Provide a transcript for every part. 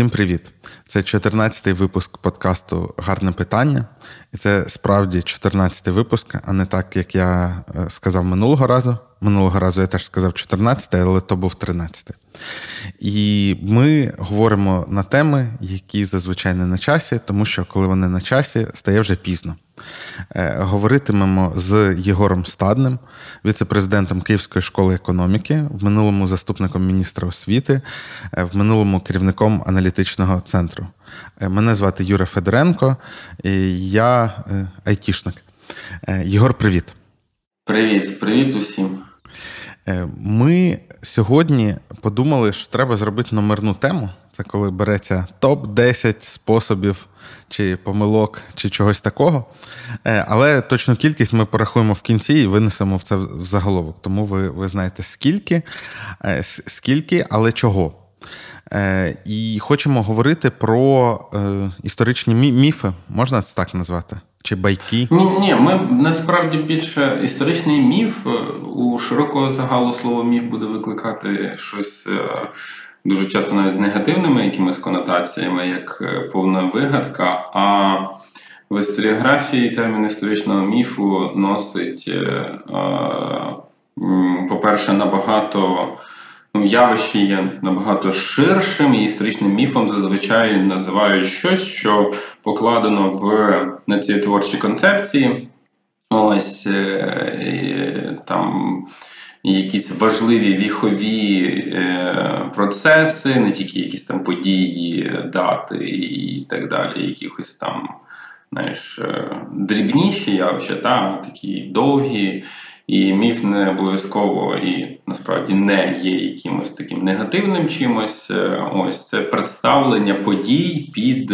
Всім привіт! Це 14-й випуск подкасту Гарне питання. І це справді 14-й випуск, а не так, як я е, сказав минулого разу. Минулого разу я теж сказав 14-й, але то був 13-й. І ми говоримо на теми, які зазвичай не на часі, тому що коли вони на часі, стає вже пізно. Е, говоритимемо з Єгором Стадним, віце-президентом Київської школи економіки, в минулому заступником міністра освіти, е, в минулому керівником аналітичного центру. Е, мене звати Юра Федоренко, і я айтішник. Єгор, привіт. Привіт, привіт усім. Ми сьогодні подумали, що треба зробити номерну тему. Це коли береться топ-10 способів чи помилок, чи чогось такого. Е, але точну кількість ми порахуємо в кінці і винесемо в це в заголовок. Тому ви ви знаєте, скільки, е, скільки, але чого. Е, і хочемо говорити про історичні міфи, можна це так назвати? Чи байки? Ні, ні, ми насправді більше історичний міф у широкого загалу слово міф буде викликати щось дуже часто навіть з негативними якимись конотаціями, як е, повна вигадка. А в історіографії термін історичного міфу носить, е, е, по-перше, набагато. Ну, явище є набагато ширшим, і історичним міфом зазвичай називають щось, що покладено в на ці творчі концепції. Ось там якісь важливі віхові е, процеси, не тільки якісь там події, дати і так далі, якихось там знаєш, е, дрібніші явища, та, такі довгі. І міф не обов'язково і насправді не є якимось таким негативним чимось. Е, ось це представлення подій під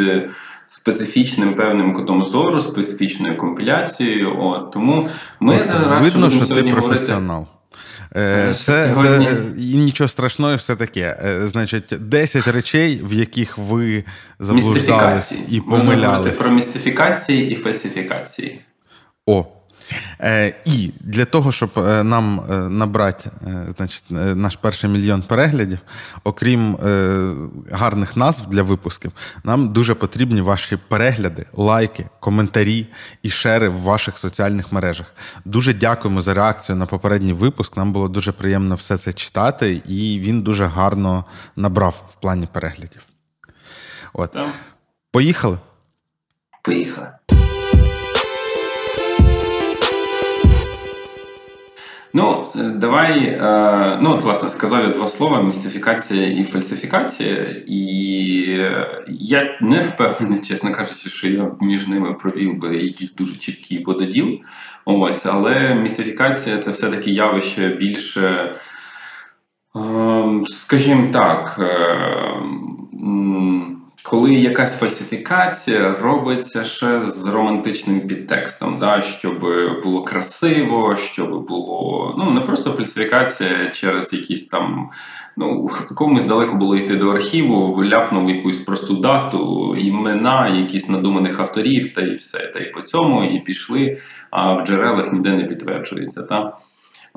специфічним певним кутом зору, специфічною компіляцією. От Тому ми От, видно, що ти професіонал. Говорити. Е, це, це нічого страшного, все таке. Е, значить, 10 речей, в яких ви заблуждались і помилялись. Про містифікації і фальсифікації. О, Е, І для того, щоб е, нам е, набрати значить, наш перший мільйон переглядів, окрім гарних назв для випусків, нам дуже потрібні ваші перегляди, лайки, коментарі і шери в ваших соціальних мережах. Дуже дякуємо за реакцію на попередній випуск. Нам було дуже приємно все це читати, і він дуже гарно набрав в плані переглядів. От. Поїхали? Поїхали. Ну, е, давай, е, ну от, власне, сказав я два слова: містифікація і фальсифікація. І я не впевнений, чесно кажучи, що я між ними провів би якийсь дуже чіткий вододіл. Ось, але містифікація це все-таки явище більше, ем, скажімо так. Коли якась фальсифікація робиться ще з романтичним підтекстом, да, щоб було красиво, щоб було ну не просто фальсифікація через якісь там. Ну, комусь далеко було йти до архіву, ляпнув якусь просту дату, імена, якісь надуманих авторів, та і все. Та й по цьому, і пішли, а в джерелах ніде не підтверджується. Та?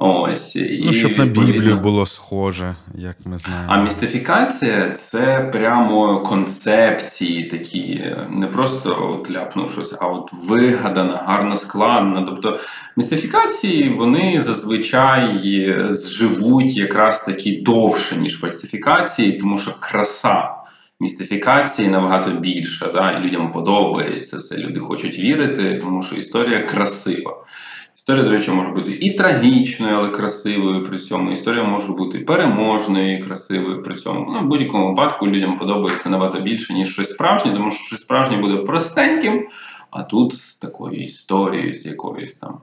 Ось ну, щоб на Біблію було схоже, як ми знаємо. А містифікація це прямо концепції такі, не просто от ляпнув щось, а от вигадана, гарно складна. Тобто містифікації вони зазвичай живуть якраз таки довше, ніж фальсифікації, тому що краса. Містифікації набагато більша, да, і людям подобається це. Люди хочуть вірити, тому що історія красива. Історія, до речі, може бути і трагічною, але красивою при цьому. Історія може бути переможною і красивою при цьому. Ну, в будь-якому випадку людям подобається набагато більше, ніж щось справжнє, тому що щось справжнє буде простеньким, а тут з такою історією, з якоюсь там.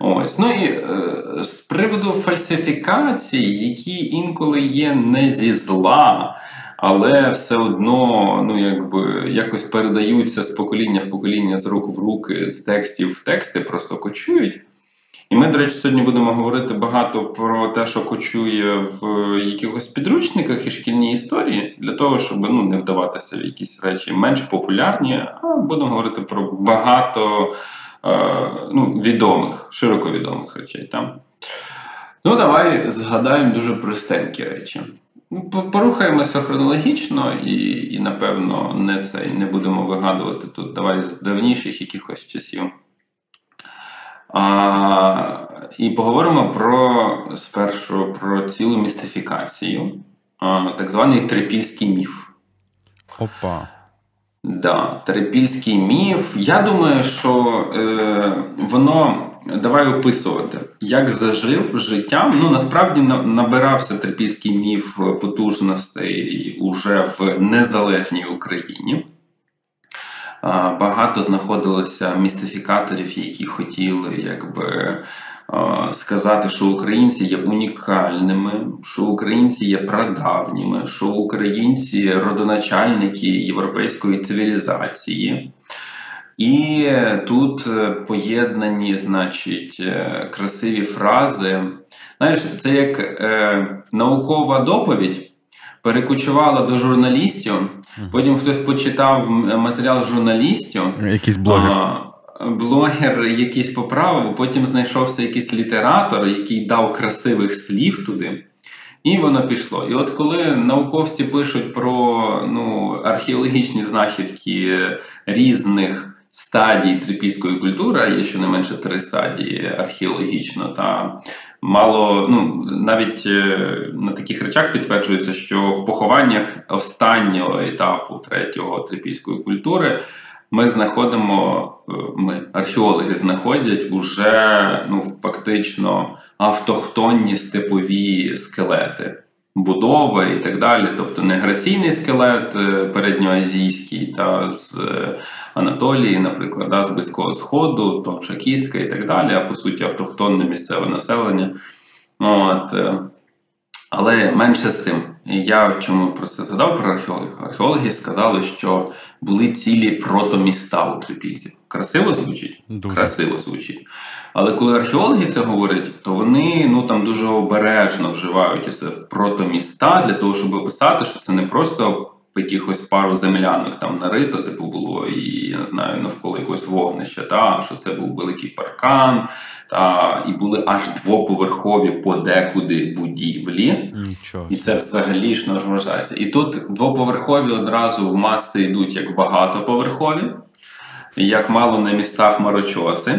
Ось. Ну і е, з приводу фальсифікацій, які інколи є не зі зла. Але все одно ну якби якось передаються з покоління в покоління з рук в руки, з текстів в тексти, просто кочують. І ми, до речі, сьогодні будемо говорити багато про те, що кочує в якихось підручниках і шкільній історії, для того, щоб ну, не вдаватися в якісь речі менш популярні, а будемо говорити про багато е, ну, відомих, широко відомих речей. Там. Ну, давай згадаємо дуже простенькі речі. Порухаємося хронологічно і, і напевно, не це не будемо вигадувати тут. Давай з давніших якихось часів. А, І поговоримо про спершу про цілу містифікацію, а, так званий трипільський міф. Опа. Да, Трипільський міф. Я думаю, що е, воно давай описувати, як зажив життям. Ну насправді набирався трипільський міф потужностей уже в незалежній Україні. Багато знаходилося містифікаторів, які хотіли якби сказати, що українці є унікальними, що українці є прадавніми, що українці родоначальники європейської цивілізації. І тут е, поєднані, значить, е, красиві фрази. Знаєш, це як е, наукова доповідь перекочувала до журналістів. Потім хтось почитав матеріал журналістів. Якийсь блогер. Блогер якийсь поправив, потім знайшовся якийсь літератор, який дав красивих слів туди. І воно пішло. І от коли науковці пишуть про ну, археологічні знахідки різних стадій трипільської культури, а є щонайменше три стадії археологічно, та мало ну навіть е, на таких речах підтверджується, що в похованнях останнього етапу третього трипільської культури. Ми знаходимо, е, ми археологи знаходять уже ну фактично автохтонні степові скелети будови і так далі. Тобто не граційний скелет е, передньоазійський та з е, Анатолії, наприклад, да, з Близького Сходу, тонша кістка і так далі, а по суті, автохтонне місцеве населення. От. Е, але менше з тим, я чому про це згадав про археологів? Археологи сказали, що були цілі протоміста у Трипільці. Красиво звучить? Дуже. Красиво звучить. Але коли археологи це говорять, то вони ну там дуже обережно вживають це в протоміста для того, щоб описати, що це не просто якихось пару землянок там нарито, типу було, і я не знаю, навколо якогось вогнища, та що це був великий паркан, та і були аж двоповерхові подекуди будівлі. Нічого. І це взагалі ж вважається. І тут двоповерхові одразу в маси йдуть як багатоповерхові, як мало на містах марочоси.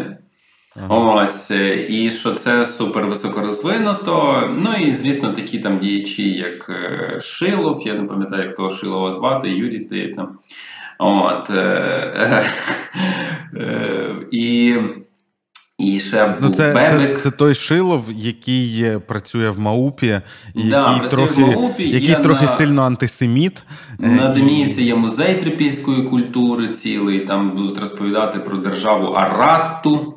Ага. Ось, е, і що це супер високо розвинуто. Ну і звісно, такі там діячі, як е, Шилов, я не пам'ятаю, як того Шилова звати, Юрій здається. От, е, і і ще ну, це, Бебек. Це, це той Шилов, який працює в Маупі, і да, який трохи Маупі, який трохи на, сильно антисеміт. На Деміївці є музей трипільської культури цілий. Там будуть розповідати про державу Аратту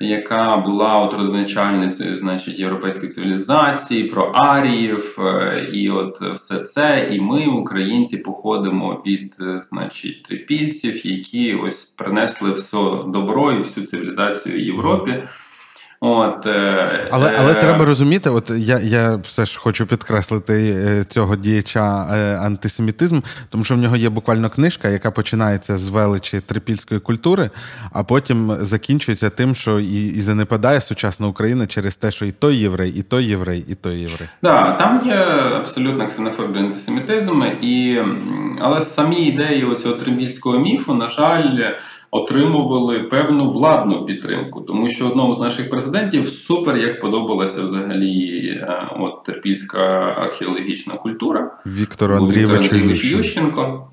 яка була от родоначальницею значить, європейської цивілізації, про аріїв, е, і от все це. І ми, українці, походимо від е, значить, трипільців, які ось принесли все добро і всю цивілізацію Європі. От, е, Але але е, треба розуміти, от я я все ж хочу підкреслити е, цього діяча антисемітизм, тому що в нього є буквально книжка, яка починається з величі трипільської культури, а потім закінчується тим, що і і занепадає сучасна Україна через те, що і той єврей, і той єврей, і той єврей. Да, там є абсолютно ксенофобія антисемітизм, і але самі ідеї цього трипільського міфу, на жаль отримували певну владну підтримку, тому що одному з наших президентів супер як подобалася взагалі е, от терпільська археологічна культура Віктор Андрійович Ющенко.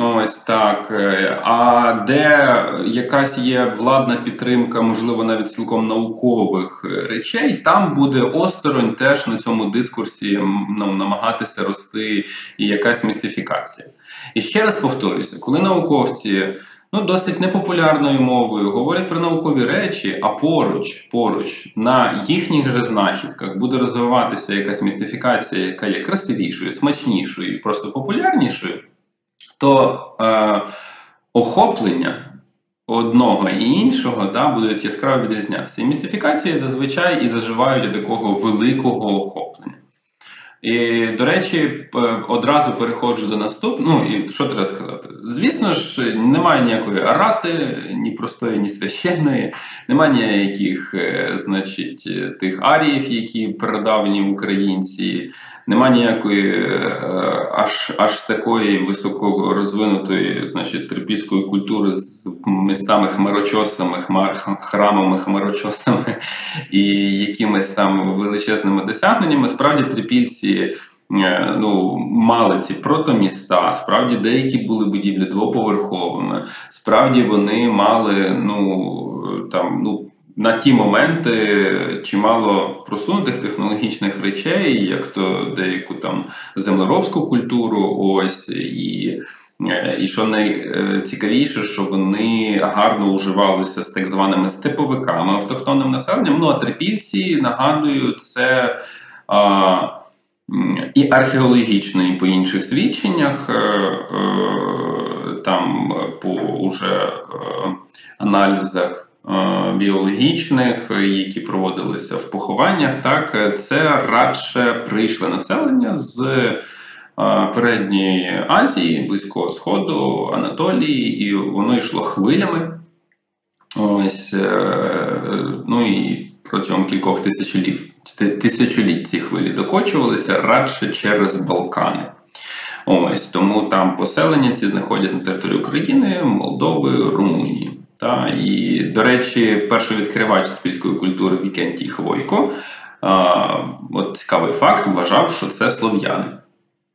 Ось так. Е, а де якась є владна підтримка, можливо, навіть цілком наукових е, речей, там буде осторонь теж на цьому дискурсі ну, намагатися рости і якась містифікація. І ще раз повторюся, коли науковці ну, досить непопулярною мовою, говорять про наукові речі, а поруч поруч на їхніх же знахідках буде розвиватися якась містифікація, яка є красивішою, смачнішою і просто популярнішою, то е, охоплення. Одного і іншого да, будуть яскраво відрізнятися. І містифікації зазвичай і заживають до такого великого охоплення. І, до речі, одразу переходжу до наступного. Ну і що треба сказати? Звісно ж, немає ніякої арати, ні простої, ні священної, немає ніяких, е, значить, тих аріїв, які передавні українці, немає ніякої е, аж аж такої високо розвинутої, значить, трипільської культури з містами хмарочосами, хмар, храмами, хмарочосами і якимись там величезними досягненнями. Справді трипільці. Е, ну, мали ці протоміста, справді деякі були будівлі двоповерховими. Справді вони мали ну там ну на ті моменти чимало просунутих технологічних речей, як то деяку там землеробську культуру, ось і. І що найцікавіше, що вони гарно уживалися з так званими степовиками автохтонним населенням. Ну а трипільці нагадую, це а, і археологічно, і по інших свідченнях, е, е, там по уже аналізах Е, біологічних, які проводилися в похованнях, так це радше прийшле населення з е, передньої Азії, Близького Сходу, Анатолії, і воно йшло хвилями. Ось, е, ну і протягом кількох тисячоліть, тисячоліть ці хвилі докочувалися радше через Балкани. Ось тому там поселення ці знаходять на території України, Молдови, Румунії. Та, І, до речі, перший відкривач типільської культури Вікентій Хвойко, а, от цікавий факт, вважав, що це слов'яни,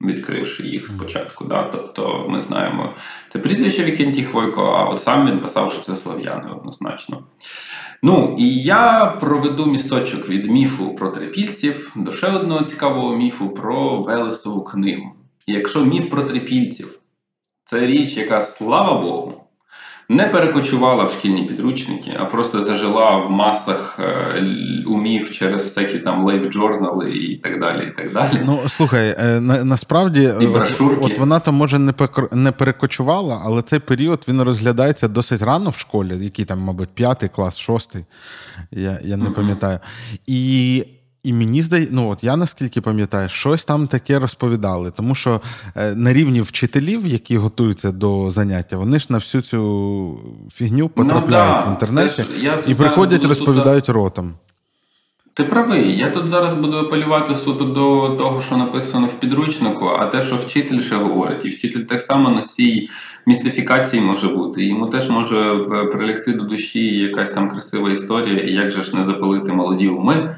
відкривши їх спочатку. Да? Тобто ми знаємо це прізвище Вікентій Хвойко, а от сам він писав, що це слов'яни однозначно. Ну, і я проведу місточок від міфу про трипільців до ще одного цікавого міфу про Велесову книгу. І якщо міф про трипільців це річ, яка, слава Богу, не перекочувала в шкільні підручники, а просто зажила в масах е, умів через всякі там лейф-джорнали і так далі. і так далі. Ну слухай, е, на, насправді і от, от вона там може не не перекочувала, але цей період він розглядається досить рано в школі, який там, мабуть, п'ятий клас, шостий. Я я не пам'ятаю. І і мені здається, ну от я наскільки пам'ятаю, щось там таке розповідали. Тому що е, на рівні вчителів, які готуються до заняття, вони ж на всю цю фігню потрапляють ну, да. в інтернеті ж, і приходять, розповідають суто... ротом. Ти правий, я тут зараз буду апелювати суто до того, що написано в підручнику, а те, що вчитель ще говорить, і вчитель так само носій містифікації може бути. Йому теж може е, прилягти до душі якась там красива історія, і як же ж не запалити молоді уми.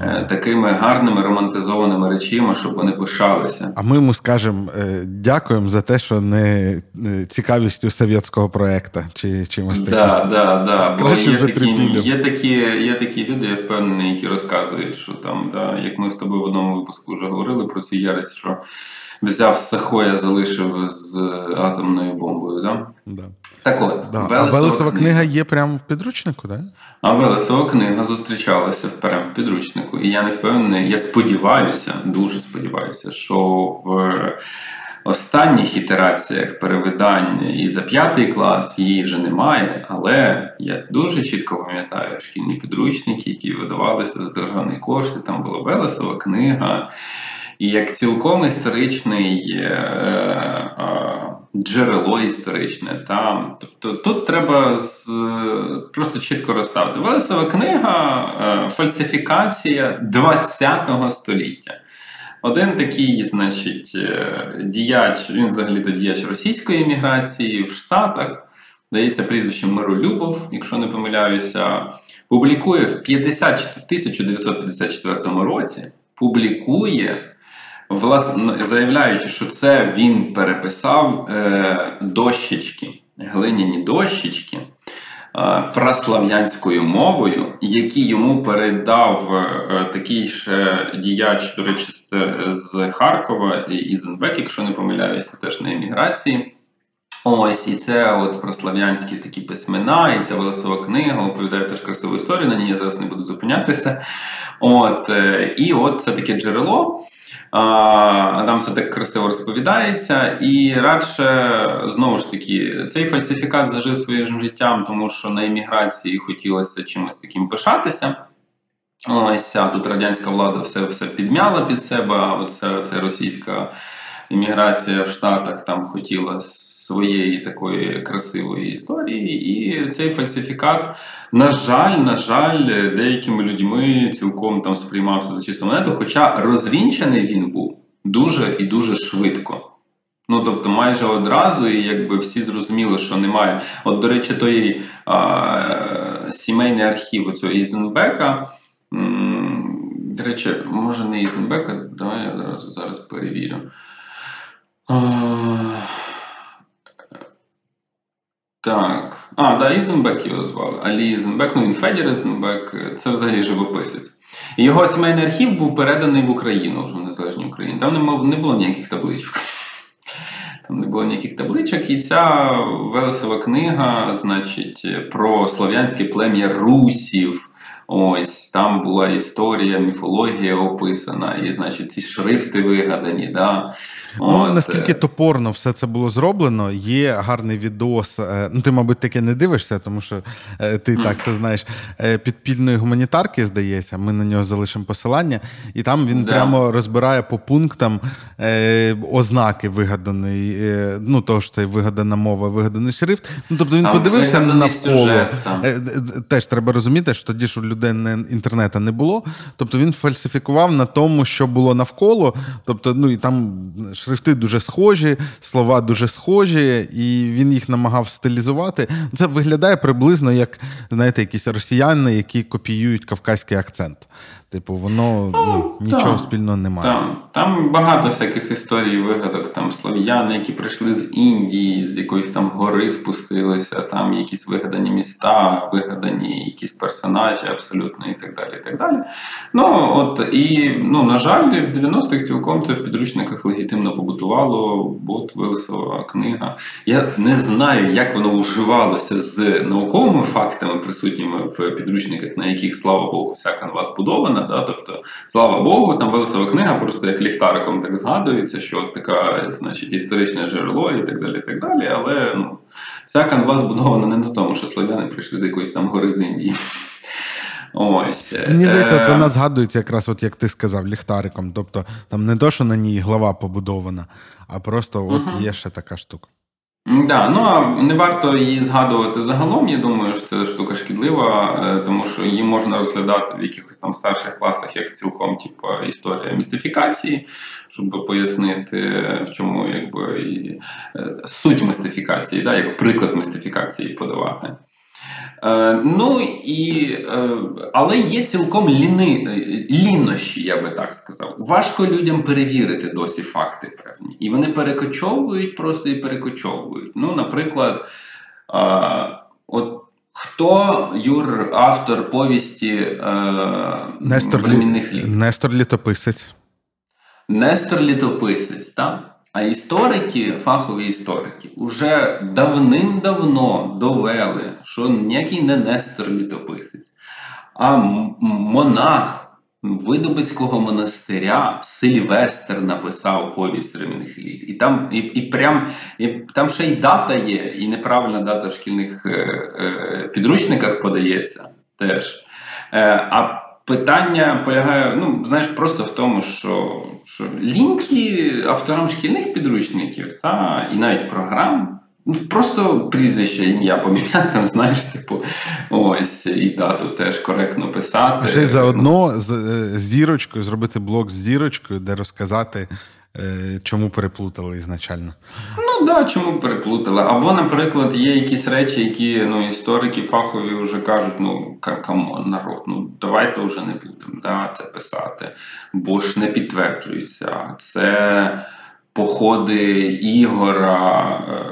Е, такими гарними романтизованими речима, щоб вони пишалися. А ми йому скажемо е, дякуємо за те, що не цікавістю совєтського проекту чи чимось таким. Да, да, да. Бо є такі, є, такі, є такі люди, я впевнений, які розказують, що там, да, як ми з тобою в одному випуску вже говорили про цю ярость, що взяв Сахоя, залишив з атомною бомбою. Да? Да. Так от, да. Велесова, а Велесова книга. книга є прямо в підручнику, так? Да? А Велесова книга зустрічалася прямо в підручнику. І я не впевнений, я сподіваюся, дуже сподіваюся, що в останніх ітераціях перевидань і за п'ятий клас її вже немає. Але я дуже чітко пам'ятаю шкільні підручники, які видавалися за державні кошти. Там була Велесова книга. І як цілком історичний е, е, джерело історичне. Та? Тобто тут треба з, просто чітко розставити. Велесова книга е, фальсифікація ХХ століття. Один такий, значить, е, діяч, він взагалі-то діяч російської еміграції в Штатах, дається прізвище Миролюбов, якщо не помиляюся, публікує в 50, 1954 році, публікує власне заявляючи, що це він переписав е, дощечки, глиняні дощечки е, праслав'янською мовою, які йому передав е, такий ж діяч, до речі, з Харкова і Ізенбек, якщо не помиляюся, теж на еміграції. Ось, і це от прослав'янські такі письмена, і ця Велесова книга оповідає теж красиву історію, на ній я зараз не буду зупинятися. От, е, І от це таке джерело. Адам все так красиво розповідається, і радше знову ж таки цей фальсифікат зажив своїм життям, тому що на еміграції хотілося чимось таким пишатися. Ось а тут радянська влада все все підмяла під себе. А оце, це російська імміграція в Штатах там хотіла своєї такої красивої історії, і цей фальсифікат, на жаль, на жаль, деякими людьми цілком там сприймався за чисту монету, хоча розвінчений він був дуже і дуже швидко. Ну, тобто, майже одразу, і якби всі зрозуміли, що немає. От, до речі, той а, сімейний архів цього Ізенбека. До речі, може не Ізенбека, давай я зараз зараз перевірю. А, так. А, да, Ізенбек його звали. Алі Ізенбек, ну він Федір Ізенбек, це взагалі живописець. його сімейний архів був переданий в Україну вже в Незалежній Україні. Там не було ніяких табличок. Там не було ніяких табличок. І ця Велесова книга, значить, про слов'янське плем'я русів. Ось там була історія, міфологія описана, і, значить, ці шрифти вигадані. Да? Ну. Наскільки е, топорно все це було зроблено, є гарний відос. Е, ну, ти, мабуть, таке не дивишся, тому що е, ти так це знаєш. Підпільної гуманітарки, здається, ми на нього залишимо посилання, і там він да. прямо розбирає по пунктам е, ознаки вигаданої, е, ну, того ж це вигадана мова, вигаданий шрифт. Ну, Тобто він там подивився навколо. Теж треба розуміти, що тоді ж у людей інтернету не було. Тобто він фальсифікував на тому, що було навколо. Тобто, ну і там шрифти дуже схожі, слова дуже схожі, і він їх намагав стилізувати. Це виглядає приблизно як знаєте, якісь росіяни, які копіюють кавказький акцент. Типу, воно ну, нічого спільного немає. Там там багато всяких історій, вигадок, там слов'яни, які прийшли з Індії, з якоїсь там гори спустилися, там якісь вигадані міста, вигадані якісь персонажі, абсолютно і так далі. і так далі. Ну, от, І, ну, на жаль, в 90-х цілком це в підручниках легітимно побутувало, бо Велесова книга. Я не знаю, як воно уживалося з науковими фактами, присутніми в підручниках, на яких, слава Богу, вся канва збудована. Да? Тобто, слава Богу, там Велесова книга просто як ліхтариком так згадується, що така, значить, історичне джерело і так далі. і так далі. Але ну, вся канва збудована не на тому, що слов'яни прийшли з якоїсь там гори з Індії. Ось. Мені здається, от вона згадується якраз, от як ти сказав, ліхтариком. Тобто там не то, що на ній глава побудована, а просто от uh-huh. є ще така штука. Да, ну а не варто її згадувати загалом. Я думаю, що це штука шкідлива, е, тому що її можна розглядати в якихось там старших класах як цілком, типу, історія містифікації, щоб пояснити, в чому якби е, суть містифікації, да, як приклад містифікації подавати. Е, ну і, е, Але є цілком ліни, лінощі, я би так сказав. Важко людям перевірити досі факти певні. І вони перекочовують просто і перекочовують. Ну, наприклад, е, от хто Юр, автор повісті Нестор, времінних літ? Нестор Літописець. Нестор Літописець, так? А історики, фахові історики, уже давним-давно довели, що ніякий не Нестор літописець, а монах Видобицького монастиря Сильвестр написав повість ремінних літ. І там і, і прям, і там ще й дата є, і неправильна дата в шкільних е, е, підручниках подається теж. Е, а питання полягає, ну, знаєш, просто в тому, що що ліньки авторам шкільних підручників та і навіть програм. Ну, Просто прізвище ім'я поміняти, там, знаєш, типу, ось і дату теж коректно писати. А ще й заодно з зірочкою зробити блок з зірочкою, де розказати Е, чому переплутали изначально? Ну да, чому переплутали. Або, наприклад, є якісь речі, які ну, історики фахові вже кажуть: ну come on, народ, ну давайте вже не будемо да, це писати, бо ж не підтверджується. Це походи Ігора, е,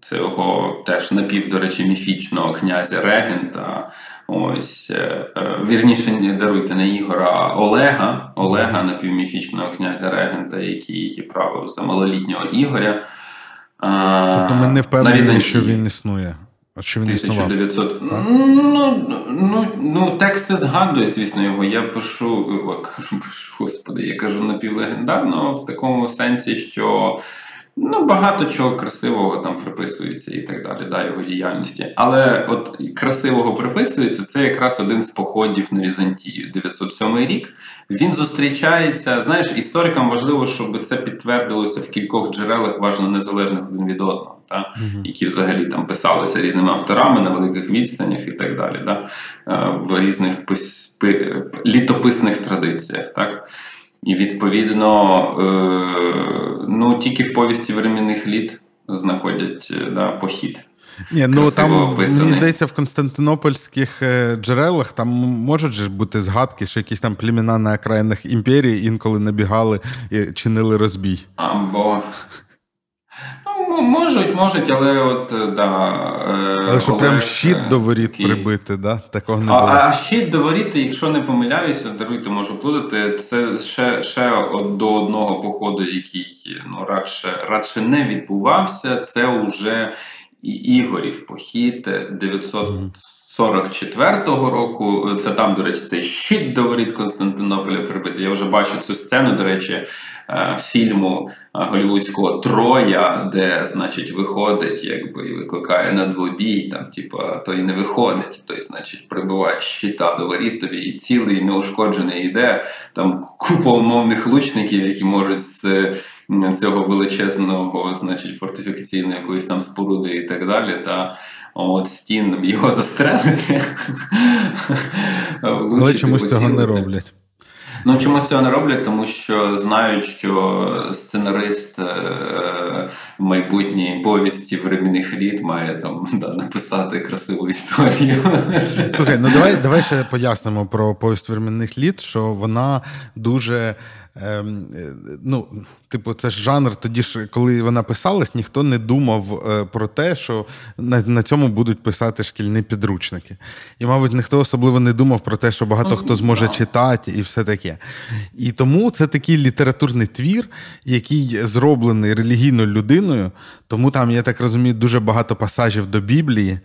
цього теж напів, до речі, міфічного князя Регента. Ось е, е, вірніше даруйте не Ігора, а Олега, Олега напівміфічного князя Регента, який правив за малолітнього Ігоря. Тобто ми не впевнені, що він існує. А що він 1900... існував? Ну, ну, ну, тексти згадують, звісно, його. Я пишу, о, кажу, господи, я кажу напівлегендарно в такому сенсі, що Ну, багато чого красивого там приписується і так далі, да, його діяльності. Але от красивого приписується це якраз один з походів на Візантію, 907 рік. Він зустрічається. Знаєш, історикам важливо, щоб це підтвердилося в кількох джерелах, важно незалежних один від одного, та, uh які взагалі там писалися різними авторами на великих відстанях і так далі, да, е, в різних пис... літописних традиціях. так. І відповідно, е, ну тільки в повісті временних літ знаходять е, да, похід. Ні, ну там описаний. мені здається, в константинопольських е, джерелах там можуть же бути згадки, що якісь там племена на окраїнах імперії інколи набігали і чинили розбій. Або Можуть, можуть, але от е, да. Е, але що прям щит до воріт такий... прибити, да? Такого не було. А, а щит до воріт, якщо не помиляюся, даруйте, можу плутати, це ще ще до одного походу, який ну, радше радше не відбувався. Це вже Ігорів похід 944 року. Це там, до речі, цей щит до воріт Константинополя прибити. Я вже бачу цю сцену, до речі. Е, фільму е, голівудського Троя, де, значить, виходить, якби і викликає на двобій, там, типу, той не виходить, той, значить, прибиває щита до воріт тобі, і цілий неушкоджений йде. Там купа умовних лучників, які можуть з цього величезного, значить, фортифікаційної якоїсь там споруди і так далі. Та От стін його застрелити. Але чомусь цього не роблять. Ну чомусь цього не роблять, тому що знають, що сценарист е, майбутньої повісті временних літ має там да, написати красиву історію. Слухай, ну давай давай ще пояснимо про повість временних літ, що вона дуже. Ем, е, ну, Типу, це ж жанр, тоді ж, коли вона писалась, ніхто не думав е, про те, що на на цьому будуть писати шкільні підручники. І, мабуть, ніхто особливо не думав про те, що багато хто зможе читати і все таке. І тому це такий літературний твір, який зроблений релігійною людиною, тому там, я так розумію, дуже багато пасажів до Біблії.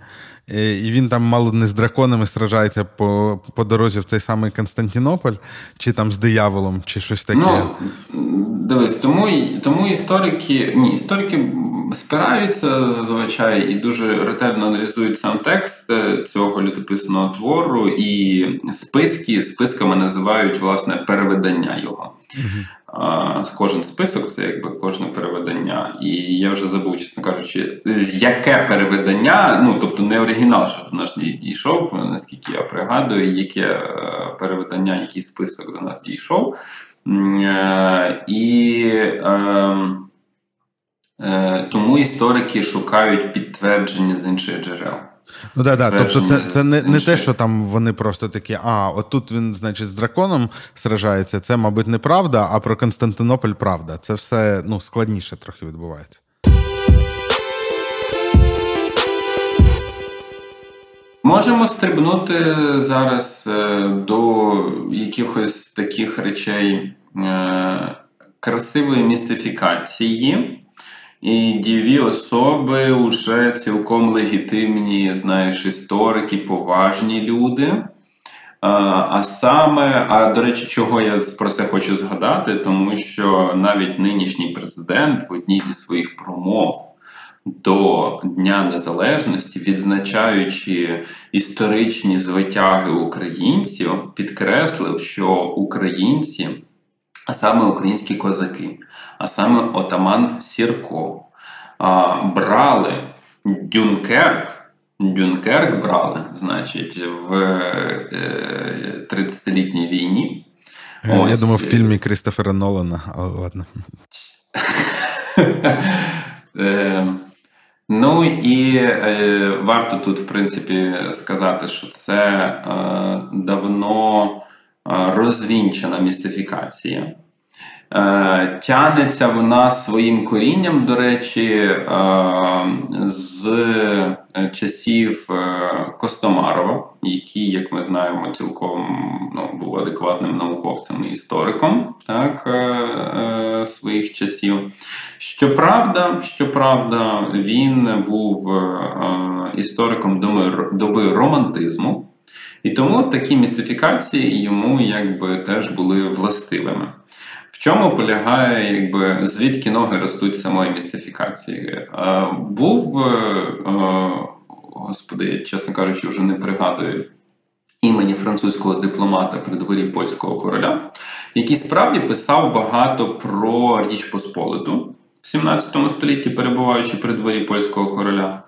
Е, і він там мало не з драконами сражається по по дорозі в цей самий Константинополь, чи там з дияволом, чи щось таке. Ну, Дивись, тому тому історики ні, історики спираються зазвичай і дуже ретельно аналізують сам текст е, цього літописного твору, і списки списками називають власне переведення його. Кожен список це якби кожне переведення. І я вже забув, чесно кажучи, яке переведення, ну тобто не оригінал, що до нас дійшов, наскільки я пригадую, яке е, переведення, який список до нас дійшов. Е, і ем, е, тому історики шукають підтвердження з інших джерел. Ну да, да. Тобто це це не не те, що там вони просто такі, а от тут він, значить, з драконом сражається. Це, мабуть, неправда, а про Константинополь правда. Це все ну, складніше трохи відбувається. Можемо стрибнути зараз е, до якихось таких речей е, красивої містифікації. І діві особи вже цілком легітимні, знаєш, історики, поважні люди. А саме, а до речі, чого я про це хочу згадати, тому що навіть нинішній президент в одній зі своїх промов до Дня Незалежності, відзначаючи історичні звитяги українців, підкреслив, що українці, а саме українські козаки, а саме отаман Сірко, брали Дюнкерк. Дюнкерк брали, значить, в 30-літній е, війні. Е, я Ось. думав, в фільмі Крістофера Нолана, але ладно. Ну і е, варто тут, в принципі, сказати, що це е, давно е, розвінчена містифікація. Е, Тянеться вона своїм корінням, до речі, е, з часів е, Костомарова, який, як ми знаємо, цілком ну, був адекватним науковцем і істориком так, своїх часів. Щоправда, щоправда, він був істориком доби романтизму, і тому такі містифікації йому якби теж були властивими. В чому полягає, якби звідки ноги ростуть самої містифікації? Був, господи, я, чесно кажучи, вже не пригадую імені французького дипломата при дворі польського короля, який справді писав багато про Річ Посполиту в 17 столітті, перебуваючи при дворі польського короля.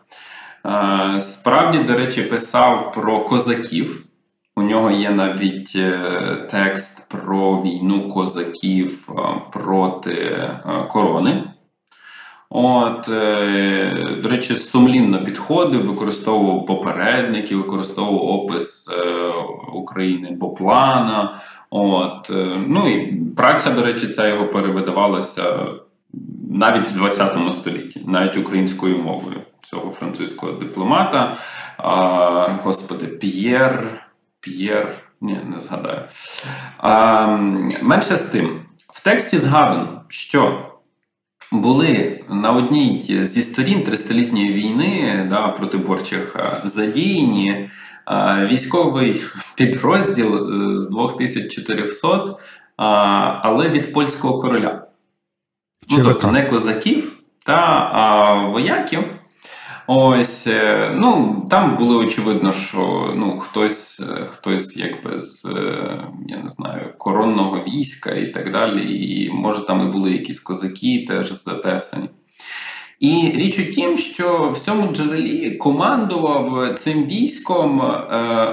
Справді, до речі, писав про козаків. У нього є навіть е, текст про війну козаків е, проти е, корони. От, До речі, сумлінно підходив, використовував попередники, використовував опис України Боплана. От, Ну і праця, до речі, ця його перевидавалася навіть в 20 столітті, навіть українською мовою цього французького дипломата. Господи, П'єр. П'єр, ні, не згадаю. А, Менше з тим, в тексті згадано, що були на одній зі сторін тристолітньої війни да, протиборчих задіяні а, військовий підрозділ е, з 2400, а, але від польського короля. Ну, тобто не козаків та а, вояків. Ось, е, ну там було очевидно, що ну хтось, е, хтось якби з е, я не знаю коронного війська і так далі. І може там і були якісь козаки, теж затесані. І річ у тім, що в цьому джерелі командував цим військом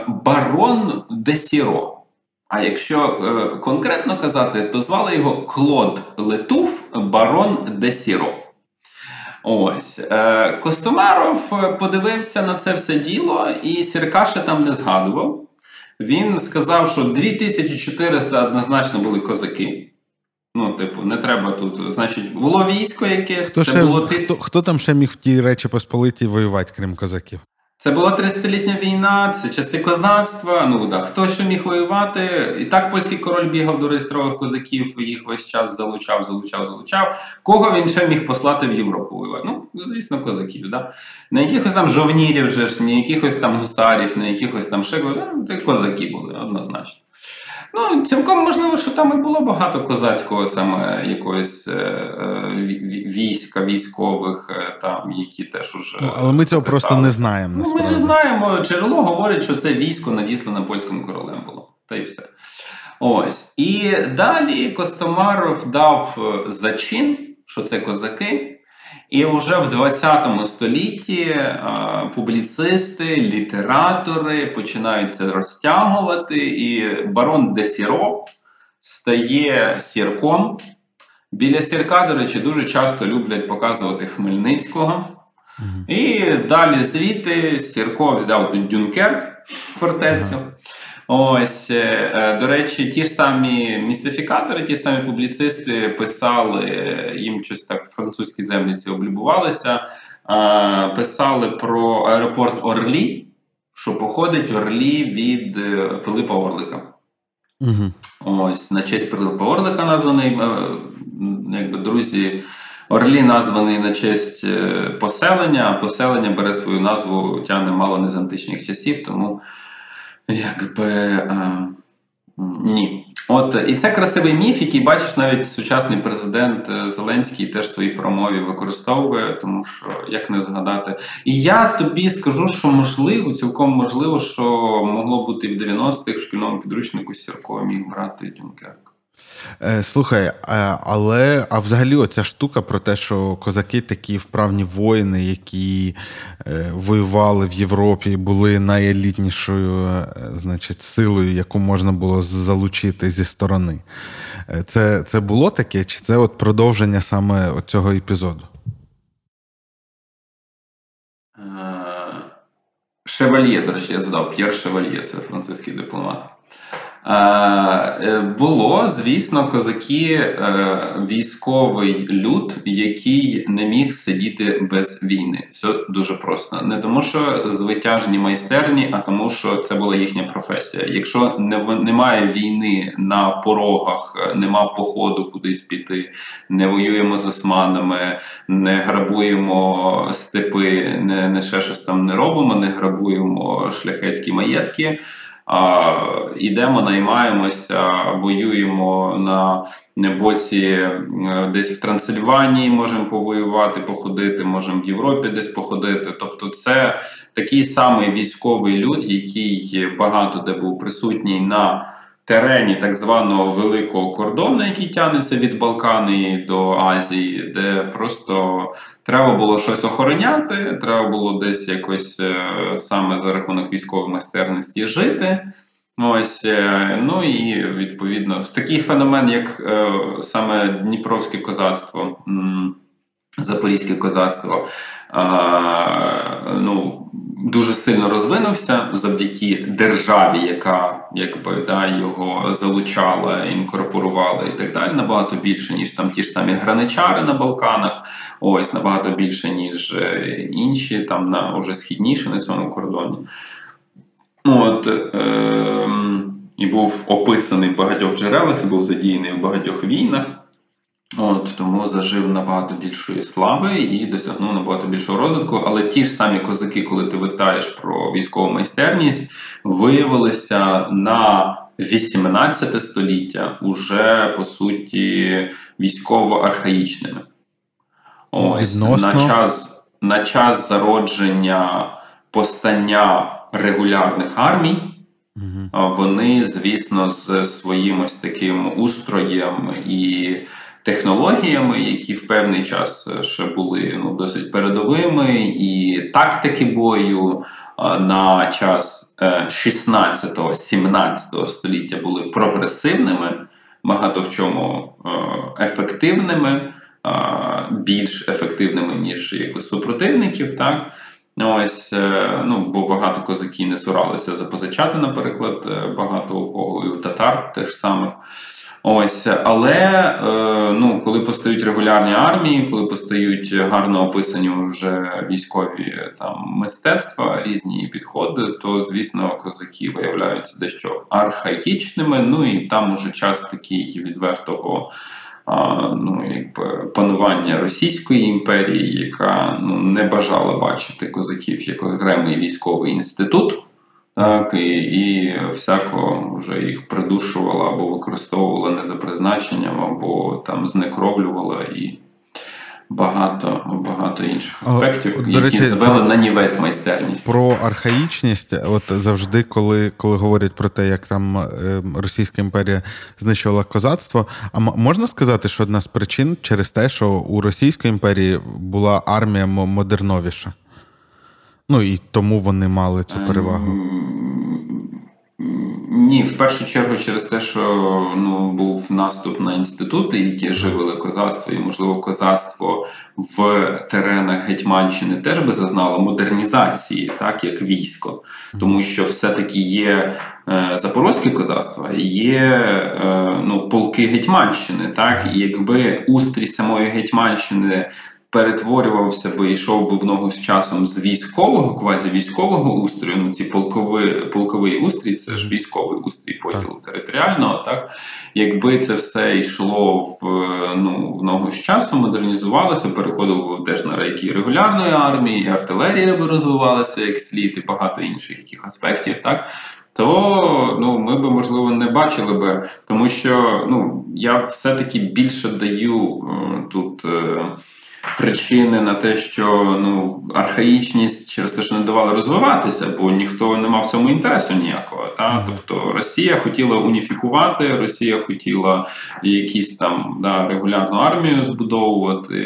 барон Де Сіро. А якщо конкретно казати, то звали його Клод Летуф, барон Де Сіро. Ось е, Костомаров е, подивився на це все діло, і Сірка ж там не згадував. Він сказав, що 2400 однозначно були козаки. Ну, типу, не треба тут. Значить, було військо якесь. Хто це ще, було хто, хто там ще міг в тій речі Посполитій воювати, крім козаків? Це була 30-літня війна, це часи козацтва. Ну да, хто ще міг воювати? І так польський король бігав до реєстрових козаків, їх весь час залучав, залучав, залучав. Кого він ще міг послати в Європу воювати? Ну, звісно, козаків. Да? Не якихось там жовнірів, вже ж, не якихось там гусарів, не якихось там ну, це козаки були однозначно. Ну, цілком можливо, що там і було багато козацького саме якогось е, е, війська, військових, е, там, які теж уже. Ну, але ми цього писали. просто не знаємо. Ну, Ми не знаємо. Джерело говорить, що це військо надіслане польським королем було. Та й все. Ось. І далі Костомаров дав зачин, що це козаки. І вже в 20 столітті а, публіцисти, літератори починають це розтягувати, і барон Десіро стає сірком. Біля сірка, до речі, дуже часто люблять показувати Хмельницького. І далі звідти Сірко взяв Дюнкерк фортецю. Ось, е, е, до речі, ті ж самі містифікатори, ті ж самі публіцисти писали, їм щось так французькі землі облюбувалися, писали про аеропорт Орлі, що походить Орлі від е, Пилипа Орлика. Угу. Ось, на честь Пилипа Орлика названий, якби друзі. Орлі названий на честь поселення, а поселення бере свою назву тягне мало не з античних часів, тому Якби а, ні. От і це красивий міф, який бачиш, навіть сучасний президент е, Зеленський теж в своїй промові використовує, тому що як не згадати. І я тобі скажу, що можливо, цілком можливо, що могло бути і в 90-х в шкільному підручнику Сірко міг брати Дюнкерк. Е, слухай, але а взагалі оця штука про те, що козаки такі вправні воїни, які е, воювали в Європі були найелітнішою е, значить, силою, яку можна було залучити зі сторони. Це це було таке, чи це от продовження саме цього епізоду? Шевальє, до речі, я задав П'єр Шевальє, це французький дипломат. Е, було, звісно, козаки е, військовий люд, який не міг сидіти без війни. Все дуже просто. Не тому, що звитяжні майстерні, а тому, що це була їхня професія. Якщо не немає війни на порогах, нема походу кудись піти, не воюємо з османами, не грабуємо степи, не, не ще щось там не робимо, не грабуємо шляхетські маєтки. А, Ідемо, наймаємося, воюємо на боці е, десь в Трансильванії, можемо повоювати, походити, можемо в Європі десь походити. Тобто, це такий самий військовий люд, який багато де був присутній на терені так званого великого кордону, який тягнеться від Балкани до Азії, де просто треба було щось охороняти, треба було десь якось е, саме за рахунок військової майстерності жити. Ось, е, ну і відповідно в такий феномен, як е, саме Дніпровське козацтво, Запорізьке козацтво, ну, дуже сильно розвинувся завдяки державі, яка якби да, його залучала, інкорпорувала і так далі. Набагато більше, ніж там ті ж самі граничари на Балканах. Ось набагато більше, ніж е, інші, там на уже східніше на цьому кордоні. От, е, І був описаний в багатьох джерелах, і був задіяний в багатьох війнах. От Тому зажив набагато більшої слави і досягнув набагато більшого розвитку. Але ті ж самі козаки, коли ти витаєш про військову майстерність, виявилися на 18 століття уже по суті військово-архаїчними. Ось на час на час зародження постання регулярних армій. Угу. Вони, звісно, з своїм ось таким устроєм і технологіями, які в певний час е, ще були ну, досить передовими, і тактики бою е, на час 16-17 е, століття були прогресивними, багато в чому ефективними, більш ефективними, ніж якби супротивників. так. Ось, ну, бо багато козаків не цуралися запозичати, наприклад, багато у кого і у татар теж самих. Ось, але е, ну, коли постають регулярні армії, коли постають гарно описані вже військові там мистецтва, різні підходи, то звісно козаки виявляються дещо архаїчними. Ну і там уже час такий відвертого. Ну, якби панування Російської імперії, яка ну не бажала бачити козаків як окремий військовий інститут так, і і всяко вже їх придушувала або використовувала не за призначенням, або там знекровлювала і багато багато інших аспектів, О, які речі, звели на нівець майстерність. Про архаїчність, от завжди, коли коли говорять про те, як там е, Російська імперія знищувала козацтво, а можна сказати, що одна з причин через те, що у Російської імперії була армія модерновіша? Ну і тому вони мали цю перевагу. Ні, в першу чергу через те, що ну був наступ на інститути, які живили козацтво, і можливо козацтво в теренах Гетьманщини теж би зазнало модернізації, так як військо, тому що все-таки є е, запорозьке козацтво, є е, ну полки Гетьманщини, так? І якби устрій самої Гетьманщини перетворювався би йшов би в ногу з часом з військового, квазі-військового устрою. Ну ці полковий полковий устрій, це ж військовий устрій поділу територіального. Так якби це все йшло в ну в ногу з часом, модернізувалося, переходило теж на рейки регулярної армії, і артилерія би розвивалася як слід, і багато інших яких аспектів, так. То ну ми би можливо не бачили би, тому що ну я все-таки більше даю е, тут е, причини на те, що ну архаїчність через те, що не давали розвиватися, бо ніхто не мав в цьому інтересу ніякого. Та? Тобто Росія хотіла уніфікувати, Росія хотіла якісь там да, регулярну армію збудовувати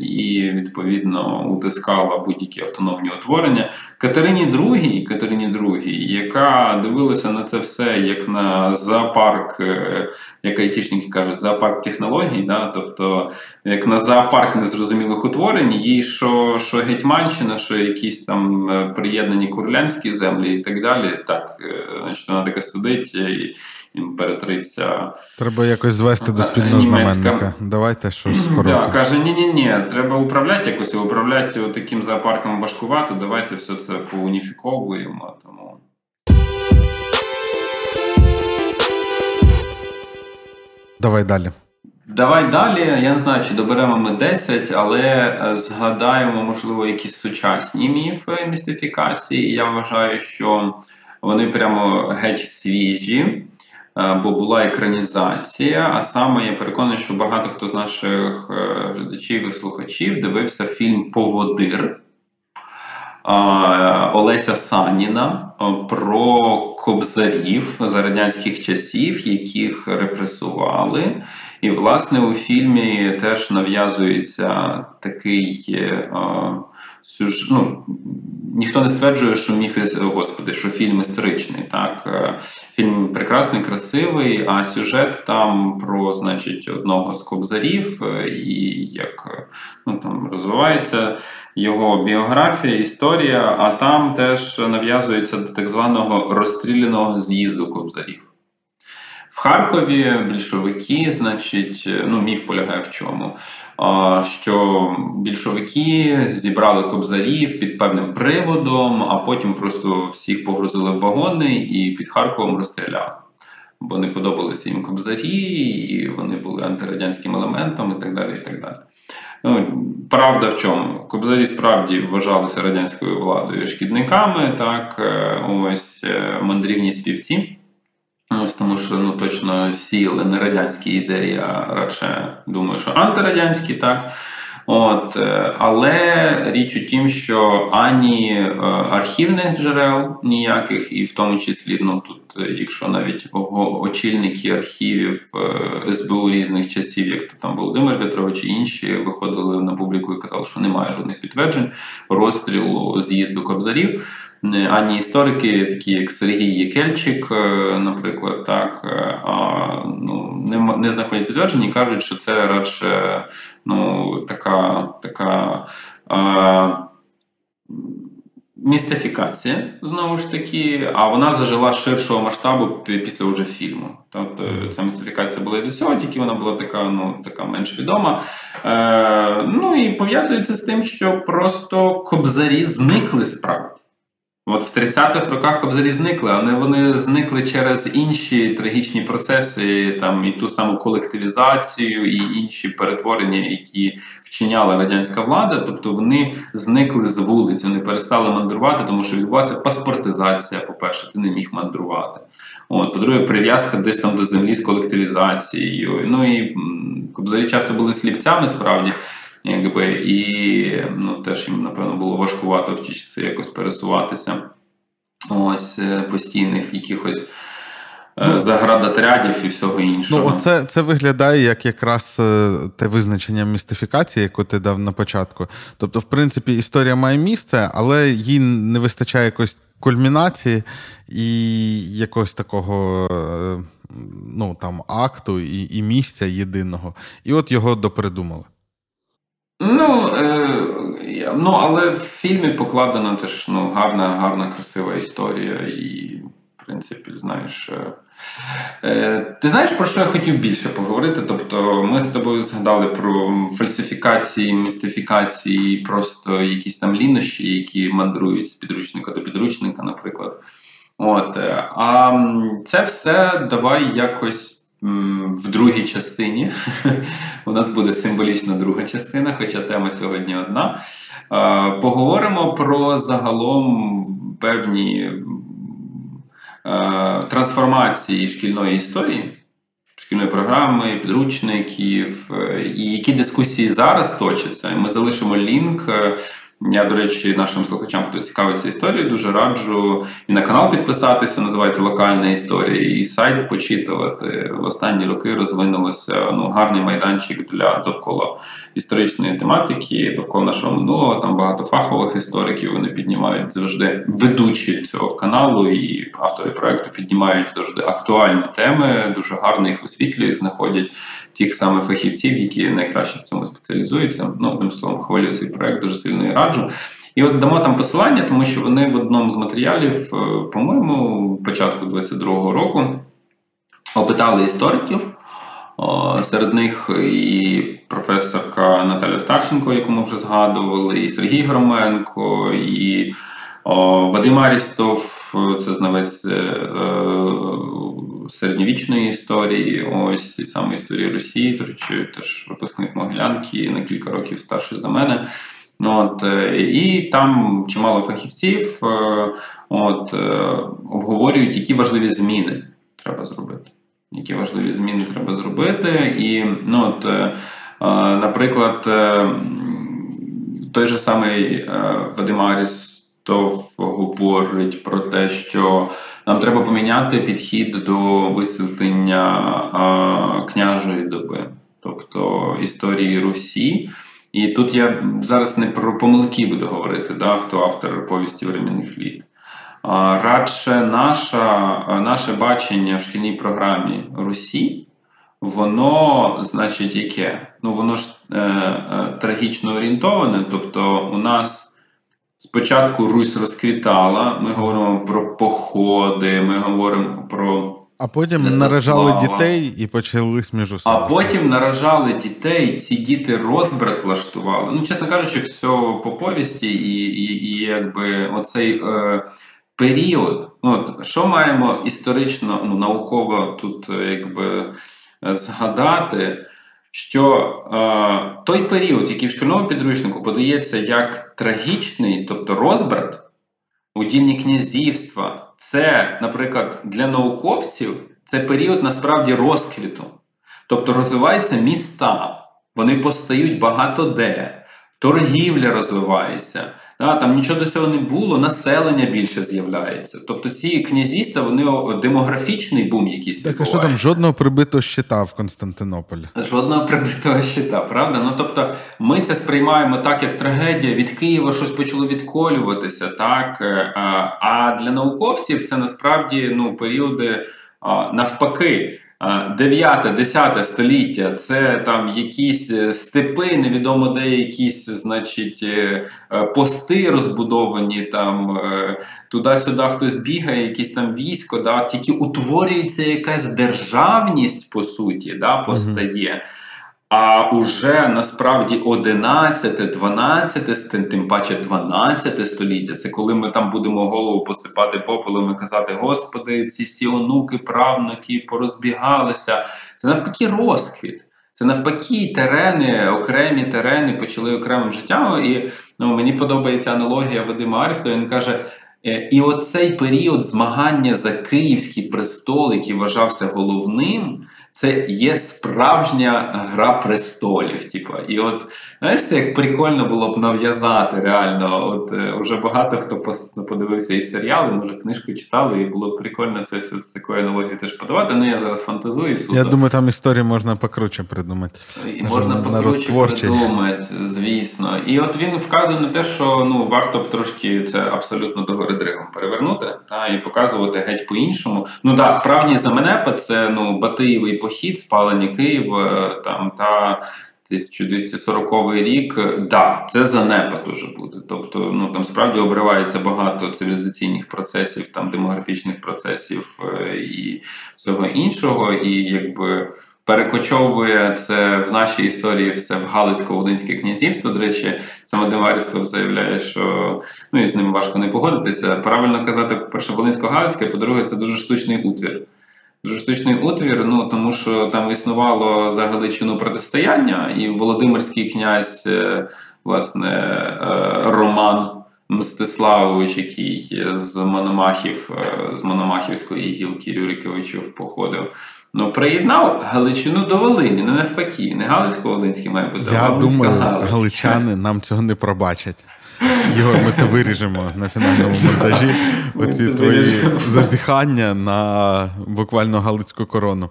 і відповідно утискала будь-які автономні утворення. Катерині II, Катерині II, яка дивилася на це все як на зоопарк, е, як айтішники кажуть, зоопарк технологій, да? тобто як на зоопарк незрозумілих утворень, їй що що Гетьманщина, що якісь там е, приєднані курлянські землі і так далі. Так, е, значить, вона така сидить і імператриця. Треба якось звести до спільного знаменника. Давайте щось скоро. Да, Каже: ні, ні, ні, треба управляти якось, управляти таким зоопарком важкувато. Давайте все це поуніфіковуємо. Тому. Давай далі. Давай далі. Я не знаю, чи доберемо ми 10, але е, згадаємо, можливо, якісь сучасні міфи містифікації. Я вважаю, що Вони прямо геть свіжі. Е, бо була екранізація. А саме я переконаний, що багато хто з наших е, глядачів і слухачів дивився фільм Поводир. Олеся Саніна про кобзарів за радянських часів, яких репресували. І, власне, у фільмі теж нав'язується такий е, сюж... ну, ніхто не стверджує, що міф, господи, що фільм історичний. Так? Е, фільм прекрасний, красивий, а сюжет там про значить, одного з кобзарів, е, і як ну, там розвивається його біографія, історія, а там теж нав'язується до так званого розстріляного з'їзду кобзарів. В Харкові більшовики, значить, ну міф полягає в чому? Що більшовики зібрали кобзарів під певним приводом, а потім просто всіх погрузили в вагони і під Харковом розстріляли. Бо не подобалися їм кобзарі, і вони були антирадянським елементом, і так далі. і так далі. Ну, Правда в чому? Кобзарі справді вважалися радянською владою шкідниками, так, е, ось е, мандрівні співці. Ось Тому що ну, точно сіяли не радянські ідеї, а радше думаю, що антирадянські, так. От, е, Але річ у тім, що ані е, архівних джерел ніяких, і в тому числі, ну тут, е, якщо навіть очільники архівів СБУ різних часів, як то там Володимир Петрович і інші, виходили на публіку і казали, що немає жодних підтверджень розстрілу з'їзду кобзарів ані історики, такі як Сергій Єкельчик, е, наприклад, так а, ну, не не знаходять підтвердження і кажуть, що це радше ну, така така а, містифікація, знову ж таки, а вона зажила ширшого масштабу після вже фільму. Тобто ця містифікація була і до цього, тільки вона була така ну, така менш відома. Е, Ну і пов'язується з тим, що просто кобзарі зникли справді. От в 30-х роках кобзарі зникли, але вони зникли через інші трагічні процеси, там і ту саму колективізацію, і інші перетворення, які вчиняла радянська влада. Тобто вони зникли з вулиць, вони перестали мандрувати, тому що відбулася паспортизація. По перше, ти не міг мандрувати. От, по-друге, прив'язка десь там до землі з колективізацією. Ну і кобзарі часто були сліпцями справді якби, і ну, теж їм, напевно, було важкувато в ті часи якось пересуватися. Ось е, постійних якихось. Е, ну, заградотрядів і всього іншого. Ну, оце це виглядає як якраз е, те визначення містифікації, яку ти дав на початку. Тобто, в принципі, історія має місце, але їй не вистачає якоїсь кульмінації і якогось такого ну, там, акту і, і місця єдиного. І от його допридумали. Ну, е, ну, але в фільмі покладена теж ну, гарна, гарна, красива історія. І, в принципі, знаєш. Е, е, Ти знаєш, про що я хотів більше поговорити? Тобто, ми з тобою згадали про фальсифікації, містифікації, просто якісь там лінощі, які мандрують з підручника до підручника, наприклад. От, е, А це все давай якось в другій частині. У нас буде символічна друга частина, хоча тема сьогодні одна. Поговоримо про загалом певні трансформації шкільної історії, шкільної програми, підручників, е, і які дискусії зараз точаться. Ми залишимо лінк. Я, до речі, нашим слухачам, хто цікавиться історією, дуже раджу і на канал підписатися, називається Локальна історія, і сайт почитувати. В останні роки розвинулося ну, гарний майданчик для довкола історичної тематики, довкола нашого минулого. Там багато фахових істориків. Вони піднімають завжди ведучі цього каналу, і автори проекту піднімають завжди актуальні теми, дуже гарно їх освітлюють, знаходять тих самих фахівців, які найкраще в цьому спеціалізуються. Ну, одним словом, хвалю цей проект дуже сильно і раджу. І от дамо там посилання, тому що вони в одному з матеріалів, е, по-моєму, початку 22-го року опитали істориків. Серед них і професорка Наталя Старченко, яку ми вже згадували, і Сергій Громенко, і Вадим Арістов, це знавець е, е, середньовічної історії, ось і саме історії Росії, до речі, теж випускник Могилянки, на кілька років старший за мене. От, І там чимало фахівців от, обговорюють, які важливі зміни треба зробити. Які важливі зміни треба зробити. І, ну, от, наприклад, той же самий Вадим Арістов говорить про те, що нам треба поміняти підхід до висвітлення княжої доби, тобто історії Русі. І тут я зараз не про помилки буду говорити, да, хто автор повісті временних літ. А, радше наша, наше бачення в шкільній програмі Русі, воно, значить, яке? Ну, воно ж е, е, трагічно орієнтоване. Тобто, у нас спочатку Русь розквітала, ми говоримо про походи, ми говоримо про. А потім Святослава. наражали дітей і почались між собою. А потім наражали дітей, ці діти розбрат влаштували. Ну, чесно кажучи, все по повісті, і і, і якби оцей е, період. Ну, от, Що маємо історично, ну, науково тут е, якби згадати, що е, той період, який в шкільному підручнику подається як трагічний, тобто розбрат, у дільні князівства, це, наприклад, для науковців це період насправді розквіту. Тобто розвиваються міста, вони постають багато де, торгівля розвивається. Да, Там нічого до цього не було, населення більше з'являється. Тобто ці князівства, вони демографічний бум якийсь. Так, а що там жодного прибитого щита в Константинополі? Жодного прибитого щита, правда? Ну тобто, ми це сприймаємо так, як трагедія. Від Києва щось почало відколюватися, так е, а для науковців це насправді ну періоди навпаки. 9-10 століття це там якісь е, степи, невідомо де якісь, значить, е, е, пости розбудовані там туди-сюди хтось бігає, якісь там військо, да, тільки утворюється якась державність, по суті, да, постає. А уже насправді 11, 12, тим паче 12 століття, це коли ми там будемо голову посипати попелом і казати: Господи, ці всі онуки, правнуки порозбігалися. Це навпаки розквіт. Це навпаки терени, окремі терени почали окремим життям. І ну, мені подобається аналогія Вадима Аріста. Він каже: «Е, і оцей період змагання за київський престол, який вважався головним це є справжня гра престолів. Типу. І от знаєш, це як прикольно було б нав'язати реально. От е, Уже багато хто подивився і серіали, може книжку читали, і було б прикольно це з такою аналогією теж подавати. Ну я зараз фантазую. Суто. Я думаю, там історії можна покруче придумати. І Можна покруче придумати, звісно. І от він вказує на те, що ну варто б трошки це абсолютно до гори дригом перевернути та, і показувати геть по-іншому. Ну так, справжній заменепад це ну Батиєвий похід, спалення Києва там та 1240 рік, да, це занепад уже буде. Тобто, ну там справді обривається багато цивілізаційних процесів, там демографічних процесів е, і всього іншого, і якби. Перекочовує це в нашій історії все в Галицько-Волинське князівство. До речі, саме Демарістов заявляє, що ну і з ним важко не погодитися. Правильно казати, по-перше, Волинсько-Галицьке, по-друге, це дуже штучний утвір. Дуже штучний утвір, ну тому що там існувало за Галичину протистояння, і Володимирський князь, е, власне, е, Роман Мстиславович, який з Мономахів, е, з Мономахівської гілки Рюриковичів походив. Ну, приєднав Галичину до Волині, не навпаки, не Галицько-Волинський має бути. Я думаю, галичани нам цього не пробачать. Ігор, ми це виріжемо на фінальному монтажі. Оці твої зазіхання на буквально галицьку корону.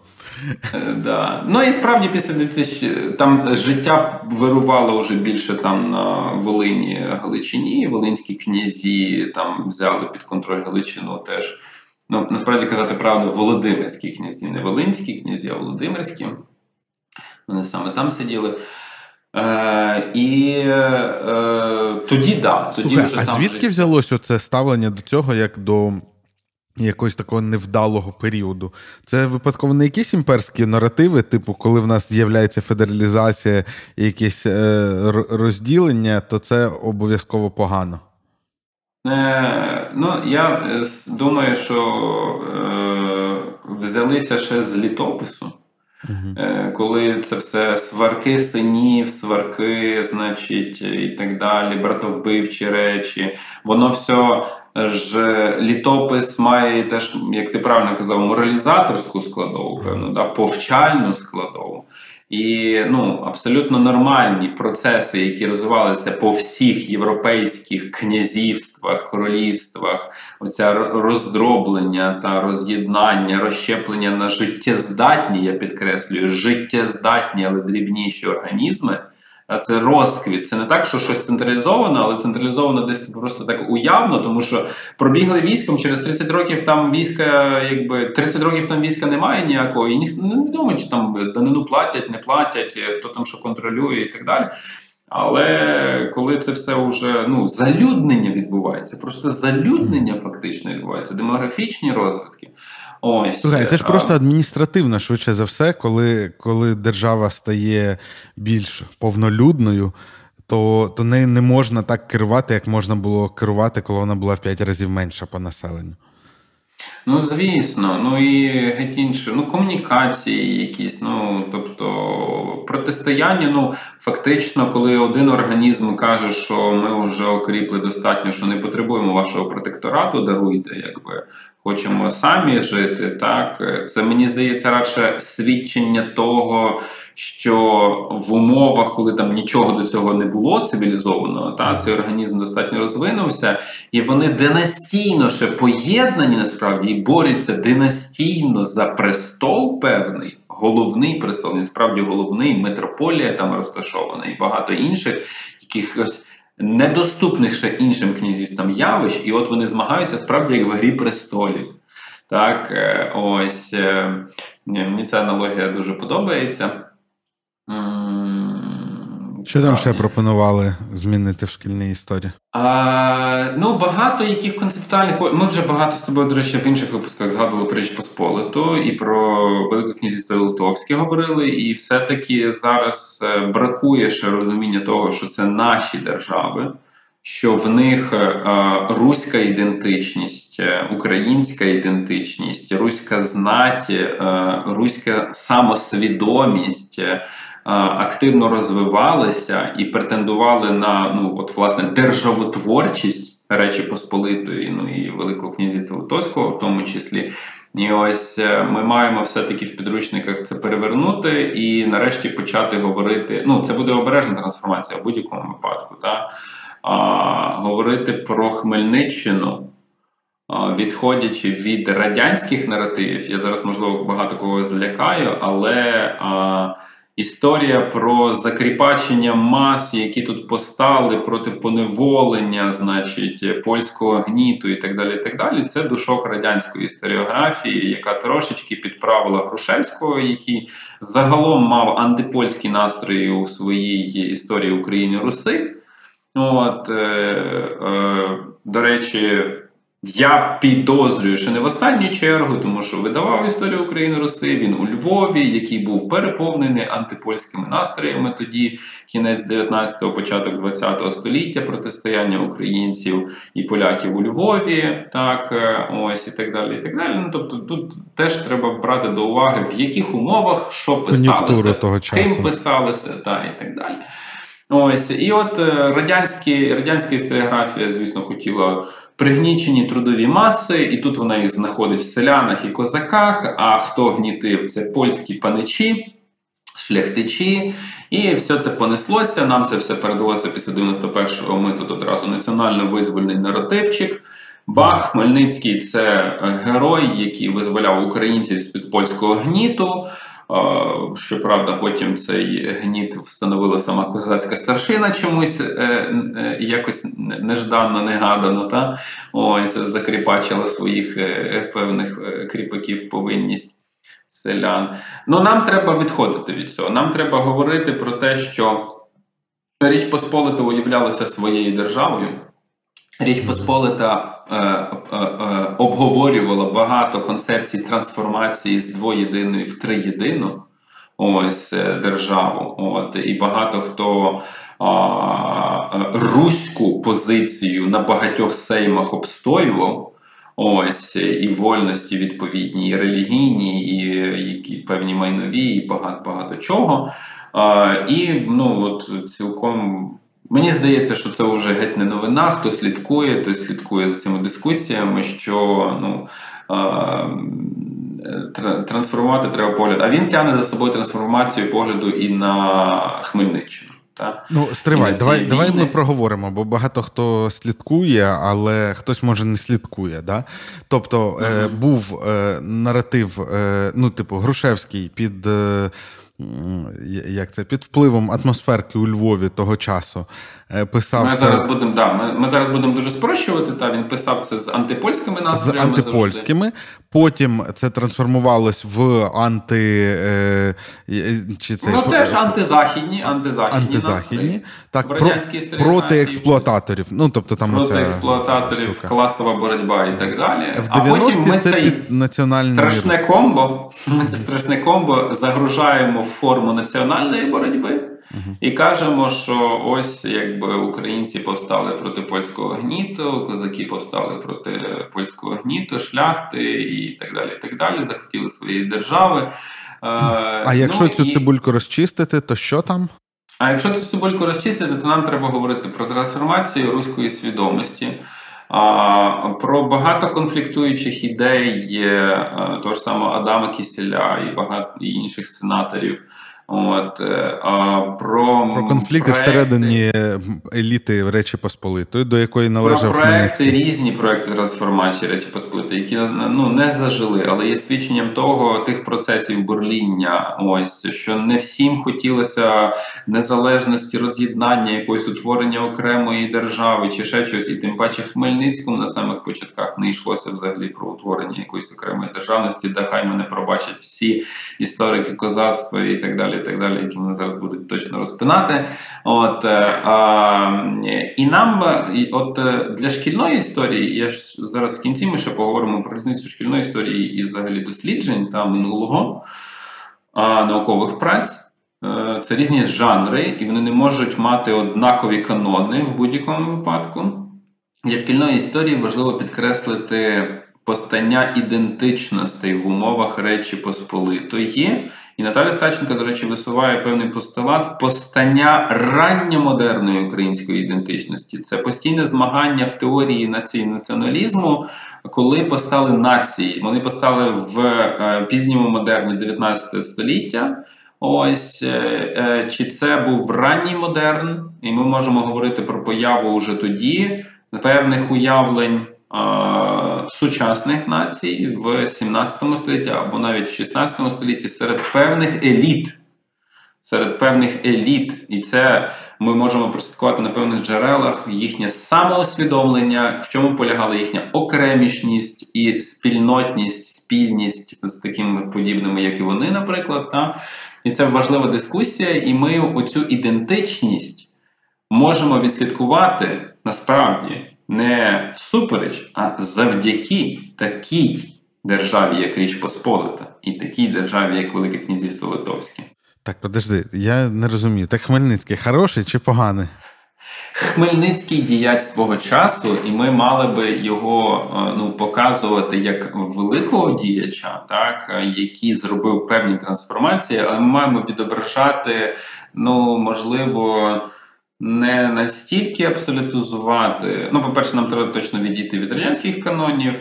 Да. Ну і справді після 2000 там життя вирувало вже більше там на Волині Галичині. Волинські князі там взяли під контроль Галичину теж. Ну, насправді казати правду, Володимирські князі, не Волинські князі, а Володимирські. Вони саме там сиділи. Е, І е, тоді да, тоді Слухай, вже А звідки вже... взялося це ставлення до цього як до якогось такого невдалого періоду? Це випадково не якісь імперські наративи, типу, коли в нас з'являється федералізація і якесь е, розділення, то це обов'язково погано. Е, Ну, я е, думаю, що е, взялися ще з літопису. Uh-huh. Коли це все сварки синів, сварки, значить, і так далі, братовбивчі речі, воно все ж літопис має теж, як ти правильно казав, моралізаторську складову, певно, да, повчальну складову. І ну, абсолютно нормальні процеси, які розвивалися по всіх європейських князівствах, королівствах, оця роздроблення та роз'єднання, розщеплення на життєздатні, я підкреслюю, життєздатні, але дрібніші організми. Це розквіт. Це не так, що щось централізовано, але централізовано десь просто так уявно, тому що пробігли військом через 30 років там війська, якби 30 років там війська немає ніякого, і ніхто не відомо, чи там данину платять, не платять, хто там що контролює і так далі. Але коли це все вже ну, залюднення відбувається, просто залюднення фактично відбувається, демографічні розвитки. Ось. Слухай, це ж просто адміністративно, швидше за все, коли коли держава стає більш повнолюдною, то то нею не можна так керувати, як можна було керувати, коли вона була в п'ять разів менша по населенню. Ну, звісно, ну і геть інше, ну, комунікації якісь, ну тобто протистояння, ну фактично, коли один організм каже, що ми вже окріпли достатньо, що не потребуємо вашого протекторату, даруйте, якби хочемо самі жити. Так це мені здається радше свідчення того, що в умовах, коли там нічого до цього не було цивілізованого, та цей організм достатньо розвинувся, і вони династійно ще поєднані насправді і борються династійно за престол певний, головний престол, насправді головний метрополія там розташована, і багато інших якихось недоступних ще іншим князівствам явищ, і от вони змагаються справді як в грі престолів. Так, е, ось е, мені ця аналогія дуже подобається. Що там ще пропонували змінити в шкільній історії? А, Ну, багато яких концептуальних. Ми вже багато з тобою, до речі, в інших випусках згадували про Річ Посполиту і про Велике князівство Литовське говорили. І все-таки зараз е, бракує ще розуміння того, що це наші держави, що в них е, руська ідентичність, е, українська ідентичність, руська знать, руська самосвідомість активно розвивалися і претендували на ну от власне державотворчість Речі Посполитої, ну і Великого князівства Литовського, в тому числі. І ось е, ми маємо все-таки в підручниках це перевернути і нарешті почати говорити. Ну, це буде обережна трансформація в будь-якому випадку. Та? А, Говорити про Хмельниччину, а, відходячи від радянських наративів. Я зараз, можливо, багато кого злякаю, але. А, Історія про закріпачення мас, які тут постали проти поневолення, значить, польського гніту і так далі. і так далі, Це душок радянської історіографії, яка трошечки підправила Грушевського, який загалом мав антипольські настрої у своїй історії України Руси. От, е, е, До речі, я підозрюю, що не в останню чергу, тому що видавав історію України Руси. Він у Львові, який був переповнений антипольськими настроями. Тоді кінець 19-го, початок 20-го століття, протистояння українців і поляків у Львові, так е, ось і так далі. І так далі. Ну тобто, тут теж треба брати до уваги, в яких умовах що писалося, того часу. ким писалося, та і так далі. Ось і от е, радянські радянська історіографія, звісно, хотіла пригнічені трудові маси, і тут вона їх знаходить в селянах і козаках. А хто гнітив? Це польські паничі, шляхтичі. І все це понеслося. Нам це все передалося після 91-го. Ми тут одразу національно-визвольний наративчик. Бах Хмельницький це герой, який визволяв українців з під польського гніту. Щоправда, потім цей гніт встановила сама козацька старшина чомусь е, е, якось нежданно, негадано, та ось закріпачила своїх е, певних кріпаків повинність селян. Ну нам треба відходити від цього. Нам треба говорити про те, що Річ Посполита уявлялася своєю державою. Річ Посполита обговорювала багато концепцій трансформації з двоєдиної в триєдину ось е, державу. От І багато хто а, руську позицію на багатьох сеймах обстоював. Ось і вольності відповідні, і релігійні, і які певні майнові, і багато багато чого. А, І ну от цілком мені здається, що це вже геть не новина. Хто слідкує, той слідкує за цими дискусіями, що ну. Трансформувати треба погляд. А він тягне за собою трансформацію погляду і на Хмельниччину. Та? Ну, стривай, давай давай ми проговоримо, бо багато хто слідкує, але хтось може не слідкує. Да? Тобто mm-hmm. е, був е, наратив, е, ну, типу, Грушевський під. Як це під впливом атмосферки у Львові того часу писав ми це... зараз будемо да, ми, ми зараз будемо дуже спрощувати. Та він писав це з антипольськими настроями. З антипольськими. Завжди. Потім це трансформувалось в анти е, чи це ну теж антизахідні, антизахідні, антизахідні так про, проти експлуататорів. Ну тобто там проти експлуататорів, штука. класова боротьба і так далі. В а потім ми це національне страшне комбо. Ми це страшне комбо загружаємо в форму національної боротьби. І кажемо, що ось якби українці повстали проти польського гніту, козаки повстали проти польського гніту, шляхти і так далі. і так далі, Захотіли своєї держави. Е, а якщо ну, цю і... цибульку розчистити, то що там? А якщо цю цибульку розчистити, то нам треба говорити про трансформацію руської свідомості. А, Про багато конфліктуючих ідей е, того ж самого Адама Кістеля і багато інших сенаторів. От е, а про про конфлікти проекти, всередині еліти Речі Посполитої, до якої належав Про проекти різні проекти трансформації Речі Посполитої, які ну не зажили, але є свідченням того тих процесів бурління. Ось що не всім хотілося незалежності, роз'єднання, якогось утворення окремої держави чи ще щось, і тим паче Хмельницькому на самих початках не йшлося взагалі про утворення якоїсь окремої державності, де хай мене пробачать всі історики козацтва і так далі і так далі, які вони зараз будуть точно розпинати. От, е, а, І нам от е, для шкільної історії, я ж зараз в кінці ми ще поговоримо про різницю шкільної історії і взагалі досліджень та минулого а, наукових праць. Е, це різні жанри, і вони не можуть мати однакові канони в будь-якому випадку. Для шкільної історії важливо підкреслити постання ідентичностей в умовах Речі Посполитої і Наталя Стаченко, до речі, висуває певний постулат постання ранньомодерної української ідентичності. Це постійне змагання в теорії нації націоналізму, коли постали нації. Вони постали в е, пізньому модерні 19 століття. Ось е, е, чи це був ранній модерн, і ми можемо говорити про появу уже тоді певних уявлень сучасних націй в 17 столітті або навіть в 16 столітті серед певних еліт. Серед певних еліт, і це ми можемо прослідкувати на певних джерелах їхнє самоусвідомлення, в чому полягала їхня окремішність і спільнотність, спільність з такими подібними, як і вони, наприклад. Та? І це важлива дискусія, і ми оцю ідентичність можемо відслідкувати насправді не всупереч, а завдяки такій державі, як Річ Посполита, і такій державі, як Велике Князівство Литовське. Так, подожди, я не розумію. Так Хмельницький хороший чи поганий? Хмельницький діяч свого часу, і ми мали би його е, ну, показувати як великого діяча, так, який зробив певні трансформації, але ми маємо відображати, ну, можливо не настільки абсолютизувати. Ну, по-перше, нам треба точно відійти від радянських канонів.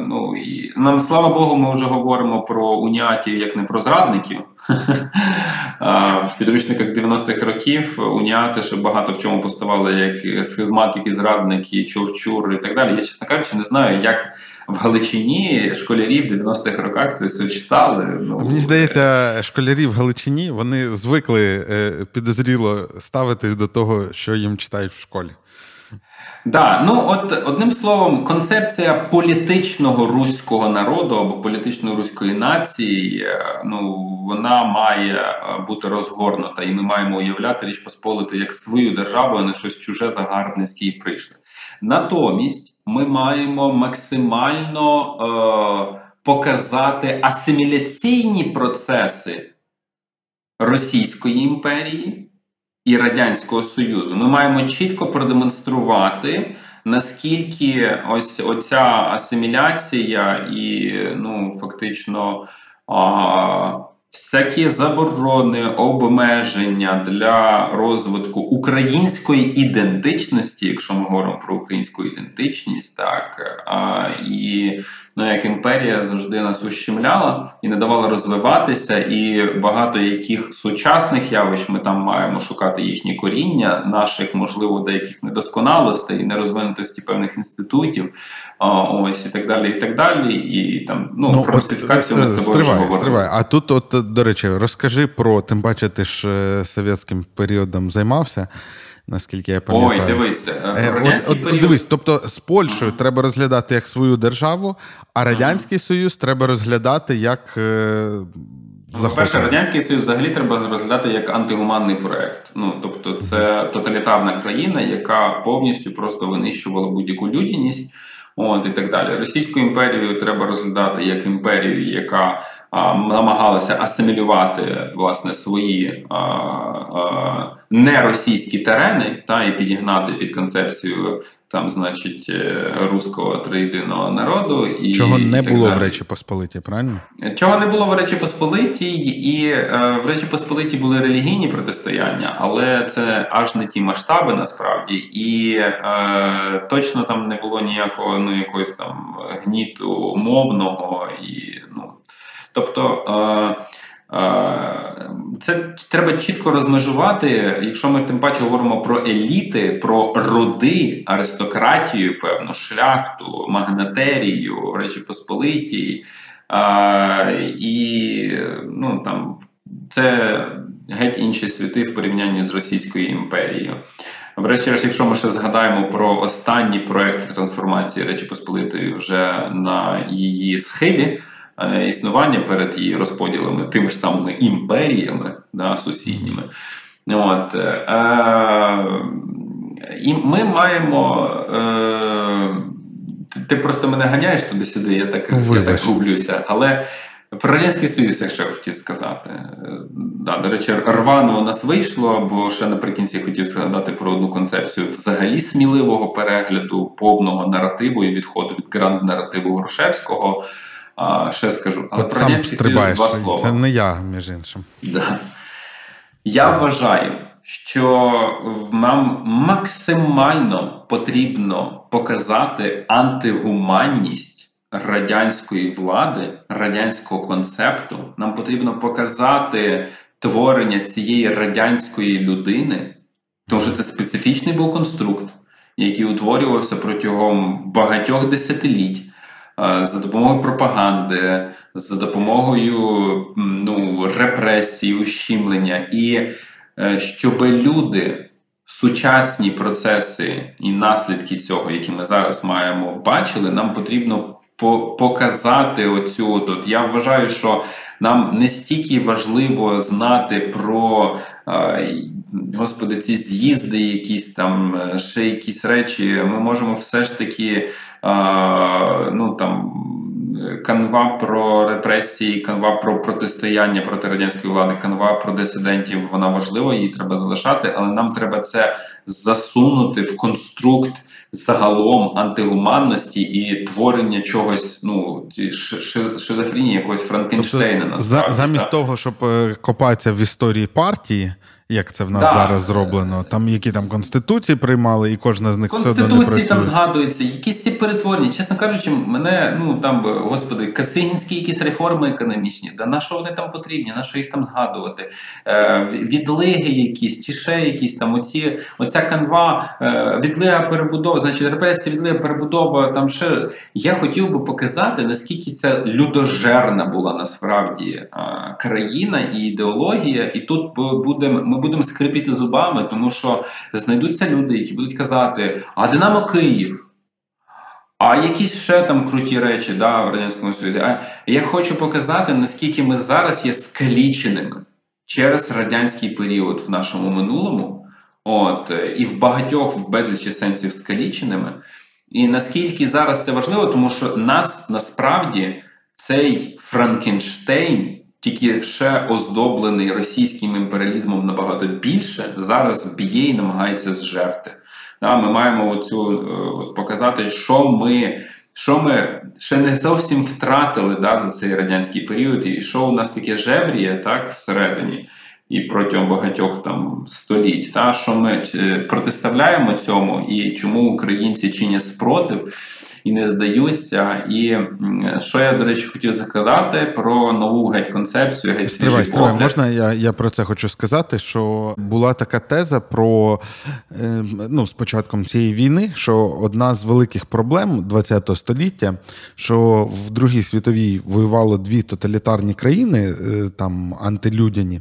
Ну і нам слава Богу, ми вже говоримо про уніатів як не про зрадників. В підручниках 90-х років уніати ще багато в чому поставали як схизматики, зрадники, човчур і так далі. Я, чесно кажучи, не знаю, як в Галичині школярі в 90-х роках це все читали. Ну, Мені здається, школярі в Галичині вони звикли е, підозріло ставитись до того, що їм читають в школі. Да, ну от одним словом, концепція політичного руського народу або політичної руської нації, е, ну вона має е, бути розгорнута, і ми маємо уявляти річ Посполиту як свою державу, а не щось чуже загарбницьке і прийшли. Натомість ми маємо максимально е, показати асиміляційні процеси Російської імперії і Радянського Союзу. Ми маємо чітко продемонструвати наскільки ось оця асиміляція і ну фактично. Всякі заборони, обмеження для розвитку української ідентичності, якщо ми говоримо про українську ідентичність, так і ну, як імперія завжди нас ущемляла і не давала розвиватися, і багато яких сучасних явищ ми там маємо шукати їхні коріння, наших, можливо, деяких недосконалостей, нерозвинутості певних інститутів, ось і так далі, і так далі. І там ну, ну про русифікацію ми з тобою стривай, вже. Стривай. А тут, от до речі, розкажи про тим паче, ти ж е, совєтським періодом займався. Наскільки я пам'ятаю. Ой, дивись, е, от, от, період... дивись, тобто з Польщею uh-huh. треба розглядати як свою державу, а Радянський uh-huh. Союз треба розглядати як. Е, ну, перше, Радянський Союз взагалі треба розглядати як антигуманний проект. Ну тобто, це тоталітарна країна, яка повністю просто винищувала будь-яку людяність. От і так далі. Російську імперію треба розглядати як імперію, яка а, намагалася асимілювати власне свої а, а, неросійські терени та і підігнати під концепцію там, значить, е, руського триєдиного народу і чого не було далі. в Речі Посполитій, правильно? Чого не було в Речі Посполитій, і е, в Речі Посполитій були релігійні протистояння, але це аж не ті масштаби насправді, і е, точно там не було ніякого ну якогось там гніту мовного і ну тобто. Е, це треба чітко розмежувати, якщо ми тим паче говоримо про еліти, про роди, аристократію, певну шляхту, магнатерію, речі Посполитій. І ну, там, це геть інші світи в порівнянні з Російською імперією. Врешті-решт, якщо ми ще згадаємо про останній проект трансформації Речі Посполитої вже на її схилі. Е, існування перед її розподілами тими ж самими імперіями да, сусідніми. От, е, І ми маємо. Е, ти просто мене ганяєш туди-сюди, я так я так гублюся. Але про Радянський Союз я ще хотів сказати. Да, До речі, рвано у нас вийшло, бо ще наприкінці хотів згадати про одну концепцію взагалі сміливого перегляду, повного наративу і відходу від гранд наративу Грушевського. А, Ще скажу, але От про Радянський Союз два слова. Це не я, між іншим. Да. Я вважаю, що нам максимально потрібно показати антигуманність радянської влади, радянського концепту. Нам потрібно показати творення цієї радянської людини, тому що це специфічний був конструкт, який утворювався протягом багатьох десятиліть за допомогою пропаганди, за допомогою ну, репресій, ущемлення, і е, щоб люди. Сучасні процеси і наслідки цього, які ми зараз маємо бачили, нам потрібно показати оцю. От я вважаю, що нам не стільки важливо знати про господи, ці з'їзди, якісь там ще якісь речі. Ми можемо все ж таки ну там. Канва про репресії, канва про протистояння проти радянської влади, канва про дисидентів. Вона важлива, її треба залишати, але нам треба це засунути в конструкт загалом антигуманності і творення чогось, ну шизофренії, якогось Франкенштейна. Тобто, за, замість так? того, щоб е, копатися в історії партії як це в нас да. зараз зроблено. Там які там конституції приймали, і кожна з них конституції там згадується. Якісь ці перетворення. Чесно кажучи, мене ну там господи, Касигінські якісь реформи економічні. Да на що вони там потрібні? На що їх там згадувати? Е, Відлиги, якісь чи ще якісь там оці, оця канва, е, відлига перебудова, значить репресія, відлига перебудова. Там ще я хотів би показати, наскільки це людожерна була насправді е, країна і ідеологія, і тут буде ми будемо скрипіти зубами, тому що знайдуться люди, які будуть казати, а Динамо Київ. А якісь ще там круті речі да, в Радянському Союзі. А я хочу показати, наскільки ми зараз є скаліченими через радянський період в нашому минулому, от, і в багатьох в безлічі сенсів скаліченими. І наскільки зараз це важливо, тому що нас насправді цей Франкенштейн тільки ще оздоблений російським імперіалізмом набагато більше, зараз б'є і намагається зжерти. Ми маємо цю е, показати, що ми що ми ще не зовсім втратили да, за цей радянський період, і що у нас таке жевріє так, всередині і протягом багатьох там століть, та, що ми е, протиставляємо цьому, і чому українці чинять спротив і не здаються. І що я, до речі, хотів закладати про нову геть концепцію, геть Стривай, стривай, можна я я про це хочу сказати, що була така теза про е, ну, з початком цієї війни, що одна з великих проблем ХХ століття, що в Другій світовій воювало дві тоталітарні країни, е, там антилюдяні,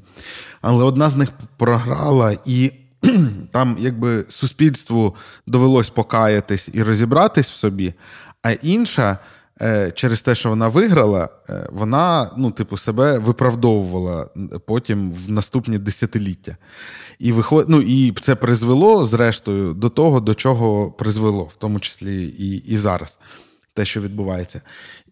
але одна з них програла і там якби суспільству довелось покаятись і розібратись в собі, а інша. Е, через те, що вона виграла, е, вона, ну, типу, себе виправдовувала потім в наступні десятиліття. І виход... ну, і це призвело, зрештою, до того, до чого призвело, в тому числі і і зараз те, що відбувається.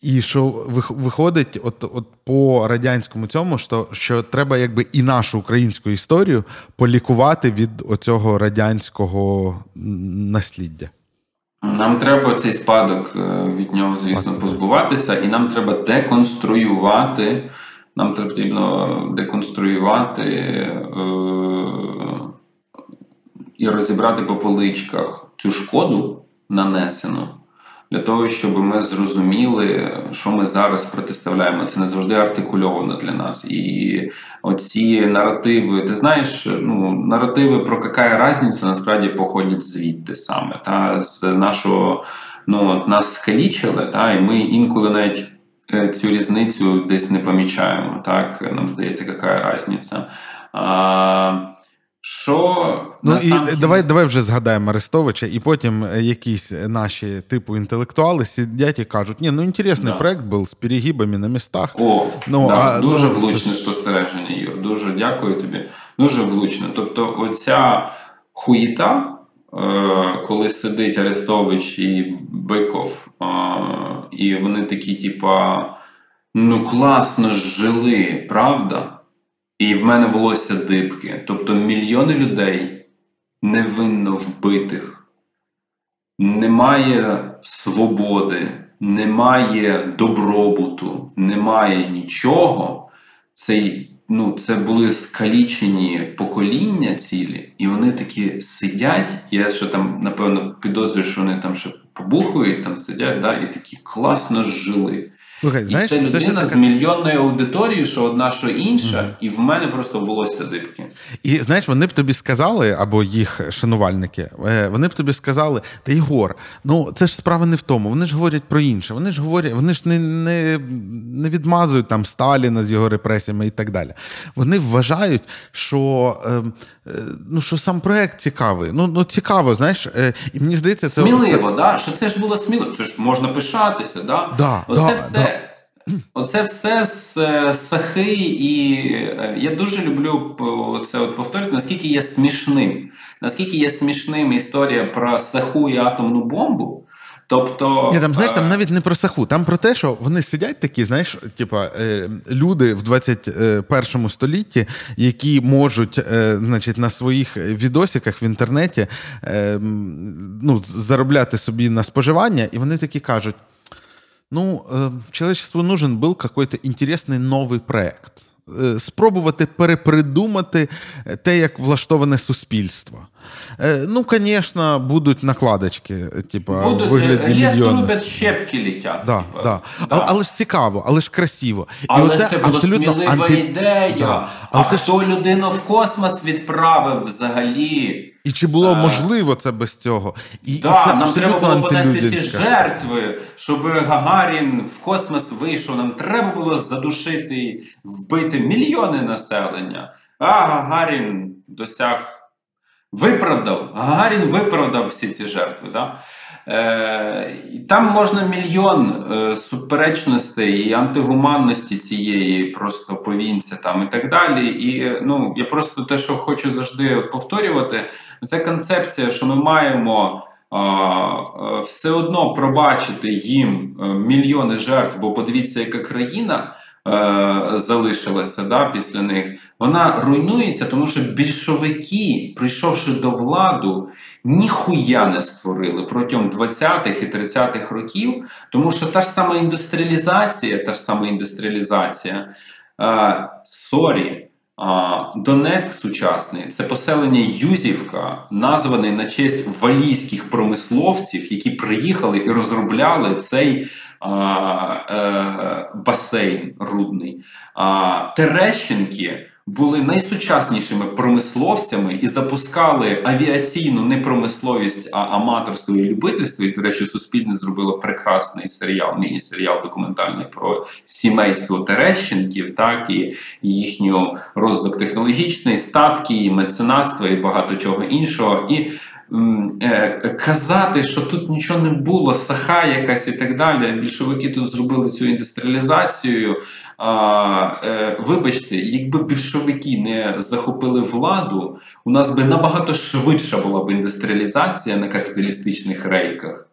І що виходить, от от по радянському цьому, що що треба якби і нашу українську історію полікувати від оцього радянського насліддя. Нам треба цей спадок е, від нього, звісно, позбуватися, і нам треба деконструювати. Нам потрібно деконструювати е- і розібрати по поличках цю шкоду нанесену для того, щоб ми зрозуміли, що ми зараз протиставляємо. Це не завжди артикульовано для нас. І оці наративи, ти знаєш, ну наративи про яка різниця насправді походять звідти саме. Та з нашого ну нас скалічили, та і ми інколи навіть. Е, цю різницю десь не помічаємо, так нам здається, яка різниця. А, що ну і сам... давай давай вже згадаємо Арестовича, і потім е, якісь наші типу інтелектуали сидять і кажуть: ні, ну інтересний да. проект був з перегибами на містах. О, ну да, а, дуже ну, влучне це... спостереження, Юр. Дуже дякую тобі. Дуже влучно. Тобто, оця хуїта, е, коли сидить Арестович і Биков, е, і вони такі, типа, ну класно жили, правда? І в мене волосся дибки. Тобто мільйони людей невинно вбитих, немає свободи, немає добробуту, немає нічого. Цей, ну, Це були скалічені покоління цілі, і вони такі сидять. Я ще там, напевно, підозрюю, що вони там ще побухують, там сидять, да, і такі класно жили. Слухай, знаєш, і це людина це така... з мільйонною аудиторією, що одна, що інша, mm-hmm. і в мене просто волосся дибки. І знаєш, вони б тобі сказали, або їх шанувальники, е, вони б тобі сказали: Та Єгор, ну це ж справа не в тому. Вони ж говорять про інше. Вони ж говорять, вони ж не не, не відмазують там Сталіна з його репресіями і так далі. Вони вважають, що ем, е, ну, що сам проект цікавий. Ну ну цікаво, знаєш, е, і мені здається, це сміливо, це... да? що це ж було сміливо. Це ж можна пишатися, да? Да, Оце да, все. Да. Оце все з е, сахи, і е, я дуже люблю це от повторити, наскільки є смішним. Наскільки є смішним історія про саху і атомну бомбу. Тобто Ні, там знаєш, там е, навіть не про саху, там про те, що вони сидять такі, знаєш, типа люди в 21 столітті, які можуть, значить, на своїх відосиках в інтернеті ну, заробляти собі на споживання, і вони такі кажуть. Ну, э, человечеству нужен был какой-то интересный новий проект. Е, спробувати перепридумати те, як влаштоване суспільство. Е, ну, звісно, будуть накладочки, типу, будуть, в вигляді ліс люблять, щепки літять. Да, типу. да. Да. Але, але ж цікаво, але ж красиво. Але І оце це була абсолютно смілива анти... ідея. Да. А це хто ж... людину в космос відправив взагалі? І чи було а... можливо це без цього? І, да, і це Нам треба було понести ці жертви, щоб Гагарін в космос вийшов. Нам треба було задушити, вбити мільйони населення. А Гагарін досяг виправдав. Гагарін виправдав всі ці жертви. Да? Е, Там можна мільйон е, суперечностей і антигуманності цієї просто повінця там і так далі. І ну, я просто те, що хочу завжди повторювати, це концепція, що ми маємо. Все одно пробачити їм е, мільйони жертв, бо подивіться, яка країна залишилася да, після них, вона руйнується, тому що більшовики, прийшовши до владу, ніхуя не створили протягом 20-х і 30-х років, тому що та ж сама індустріалізація, та ж сама індустріалізація, sorry. Донецьк сучасний це поселення Юзівка, названий на честь валійських промисловців, які приїхали і розробляли цей е, басейн рудний. Терещенки були найсучаснішими промисловцями і запускали авіаційну не промисловість, а аматорство і любительство. І до речі, суспільне зробило прекрасний серіал, міні-серіал документальний про сімейство Терещенків, так і їхню розвиток технологічний, статки, і меценатства і багато чого іншого. І е, Казати, що тут нічого не було, саха якась і так далі. Більшовики тут зробили цю індустріалізацію. А, е, Вибачте, якби більшовики не захопили владу, у нас би набагато швидша була б індустріалізація на капіталістичних рейках.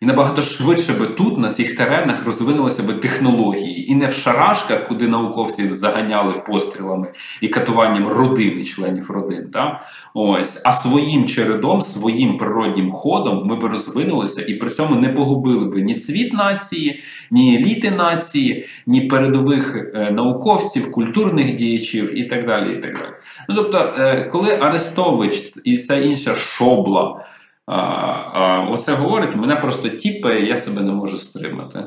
І набагато швидше би тут, на цих теренах, розвинулися би технології. І не в шарашках, куди науковців заганяли пострілами і катуванням родини, членів родин. Та? Ось, А своїм чередом, своїм природнім ходом ми би розвинулися і при цьому не погубили би ні цвіт нації, ні еліти нації, ні передових е, науковців, культурних діячів і так далі. і так далі. Ну, Тобто, е, коли Арестович і вся інша шобла. А, а Оце говорить, мене просто тіпає, я себе не можу стримати.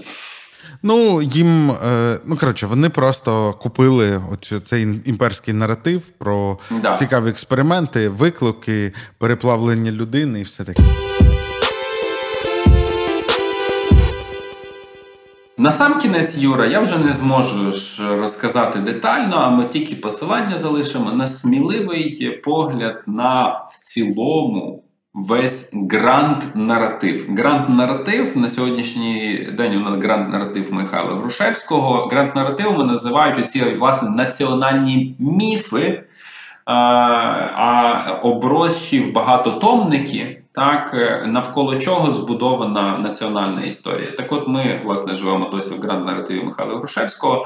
Ну, їм, е, ну коротше, вони просто купили оцю, цей імперський наратив про да. цікаві експерименти, виклики, переплавлення людини і все таке. На сам кінець, Юра, я вже не зможу розказати детально, а ми тільки посилання залишимо на сміливий погляд на в цілому весь гранд-наратив. Гранд-наратив на сьогоднішній день у нас гранд-наратив Михайла Грушевського. Гранд-наратив ми називають оці власне національні міфи, а, а обросші в багатотомники. Так, навколо чого збудована національна історія. Так, от ми власне живемо досі в гранд-наративі Михайла Грушевського.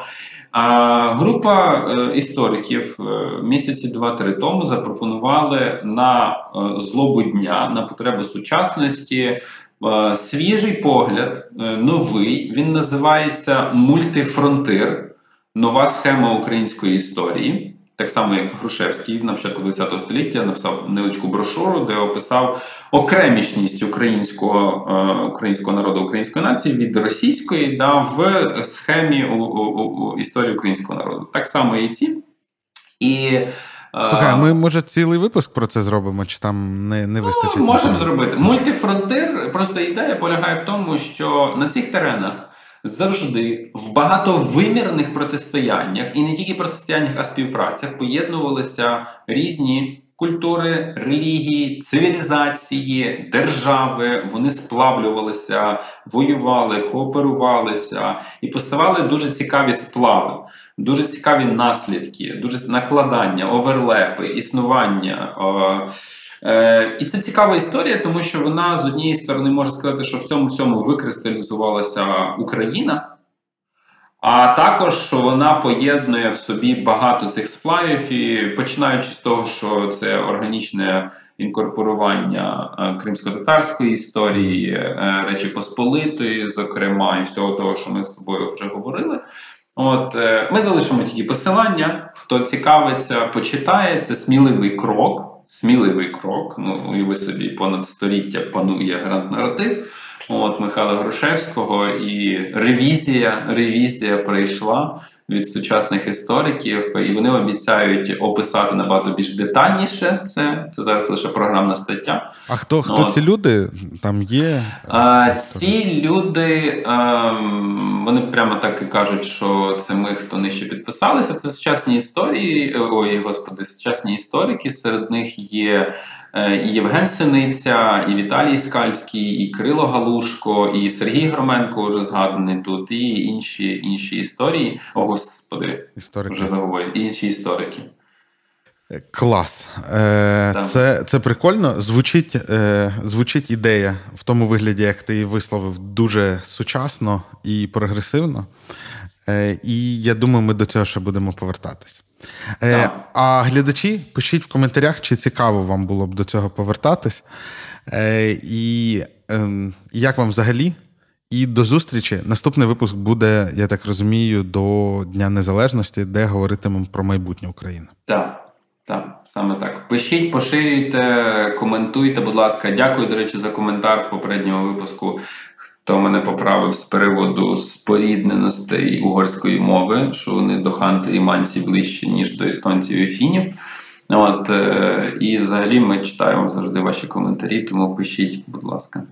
А група е, істориків е, місяці два-три тому запропонували на е, злобу дня на потреби сучасності свіжий погляд, новий. Він називається Мультифронтир, нова схема української історії. Так само, як Грушевський на початку ХХ століття написав невеличку брошуру, де описав окремішність українського е, українського народу української нації від російської да, в схемі у, у, у історії українського народу. Так само і ці. І е, Слухай, ми може цілий випуск про це зробимо, чи там не не вистачить? Ну, Можемо зробити. Мультифронтир, просто ідея полягає в тому, що на цих теренах завжди в багатовимірних протистояннях, і не тільки протистояннях, а співпрацях поєднувалися різні культури, релігії, цивілізації, держави. Вони сплавлювалися, воювали, кооперувалися і поставали дуже цікаві сплави. Дуже цікаві наслідки, дуже накладання, оверлепи, існування. Е, І це цікава історія, тому що вона з однієї сторони може сказати, що в цьому всьому викристалізувалася Україна. А також вона поєднує в собі багато цих сплавів, і починаючи з того, що це органічне інкорпорування е, кримсько-татарської історії, е, Речі Посполитої, зокрема, і всього того, що ми з тобою вже говорили. От ми залишимо тільки посилання. Хто цікавиться, почитає це сміливий крок. Сміливий крок. Ну уяви собі понад століття панує грант наратив от Михайла Грушевського, і ревізія ревізія прийшла від сучасних істориків, і вони обіцяють описати набагато більш детальніше. Це це зараз лише програмна стаття. А хто хто от. ці люди там є? А, Ці люди а, ем, вони прямо так і кажуть, що це ми, хто нижче підписалися. Це сучасні історії. Ой, господи, сучасні історики. Серед них є. Е, і Євген Синиця, і Віталій Скальський, і Крило Галушко, і Сергій Громенко вже згаданий тут, і інші інші історії. О, господи, історики. вже заговорять, і інші історики. Е, клас. Е, Це це прикольно. Звучить е, звучить ідея в тому вигляді, як ти її висловив, дуже сучасно і прогресивно. І я думаю, ми до цього ще будемо повертатись. Так. А глядачі, пишіть в коментарях, чи цікаво вам було б до цього повертатись. І ем, як вам взагалі? І до зустрічі. Наступний випуск буде, я так розумію, до Дня Незалежності, де говоритимемо про майбутнє України. Так. Так, саме так. Пишіть, поширюйте, коментуйте, будь ласка. Дякую, до речі, за коментар в попередньому випуску. Хто мене поправив з приводу спорідненостей угорської мови, що вони до ханти і манці ближче, ніж до естонців і фінів. От, е, І взагалі ми читаємо завжди ваші коментарі, тому пишіть, будь ласка.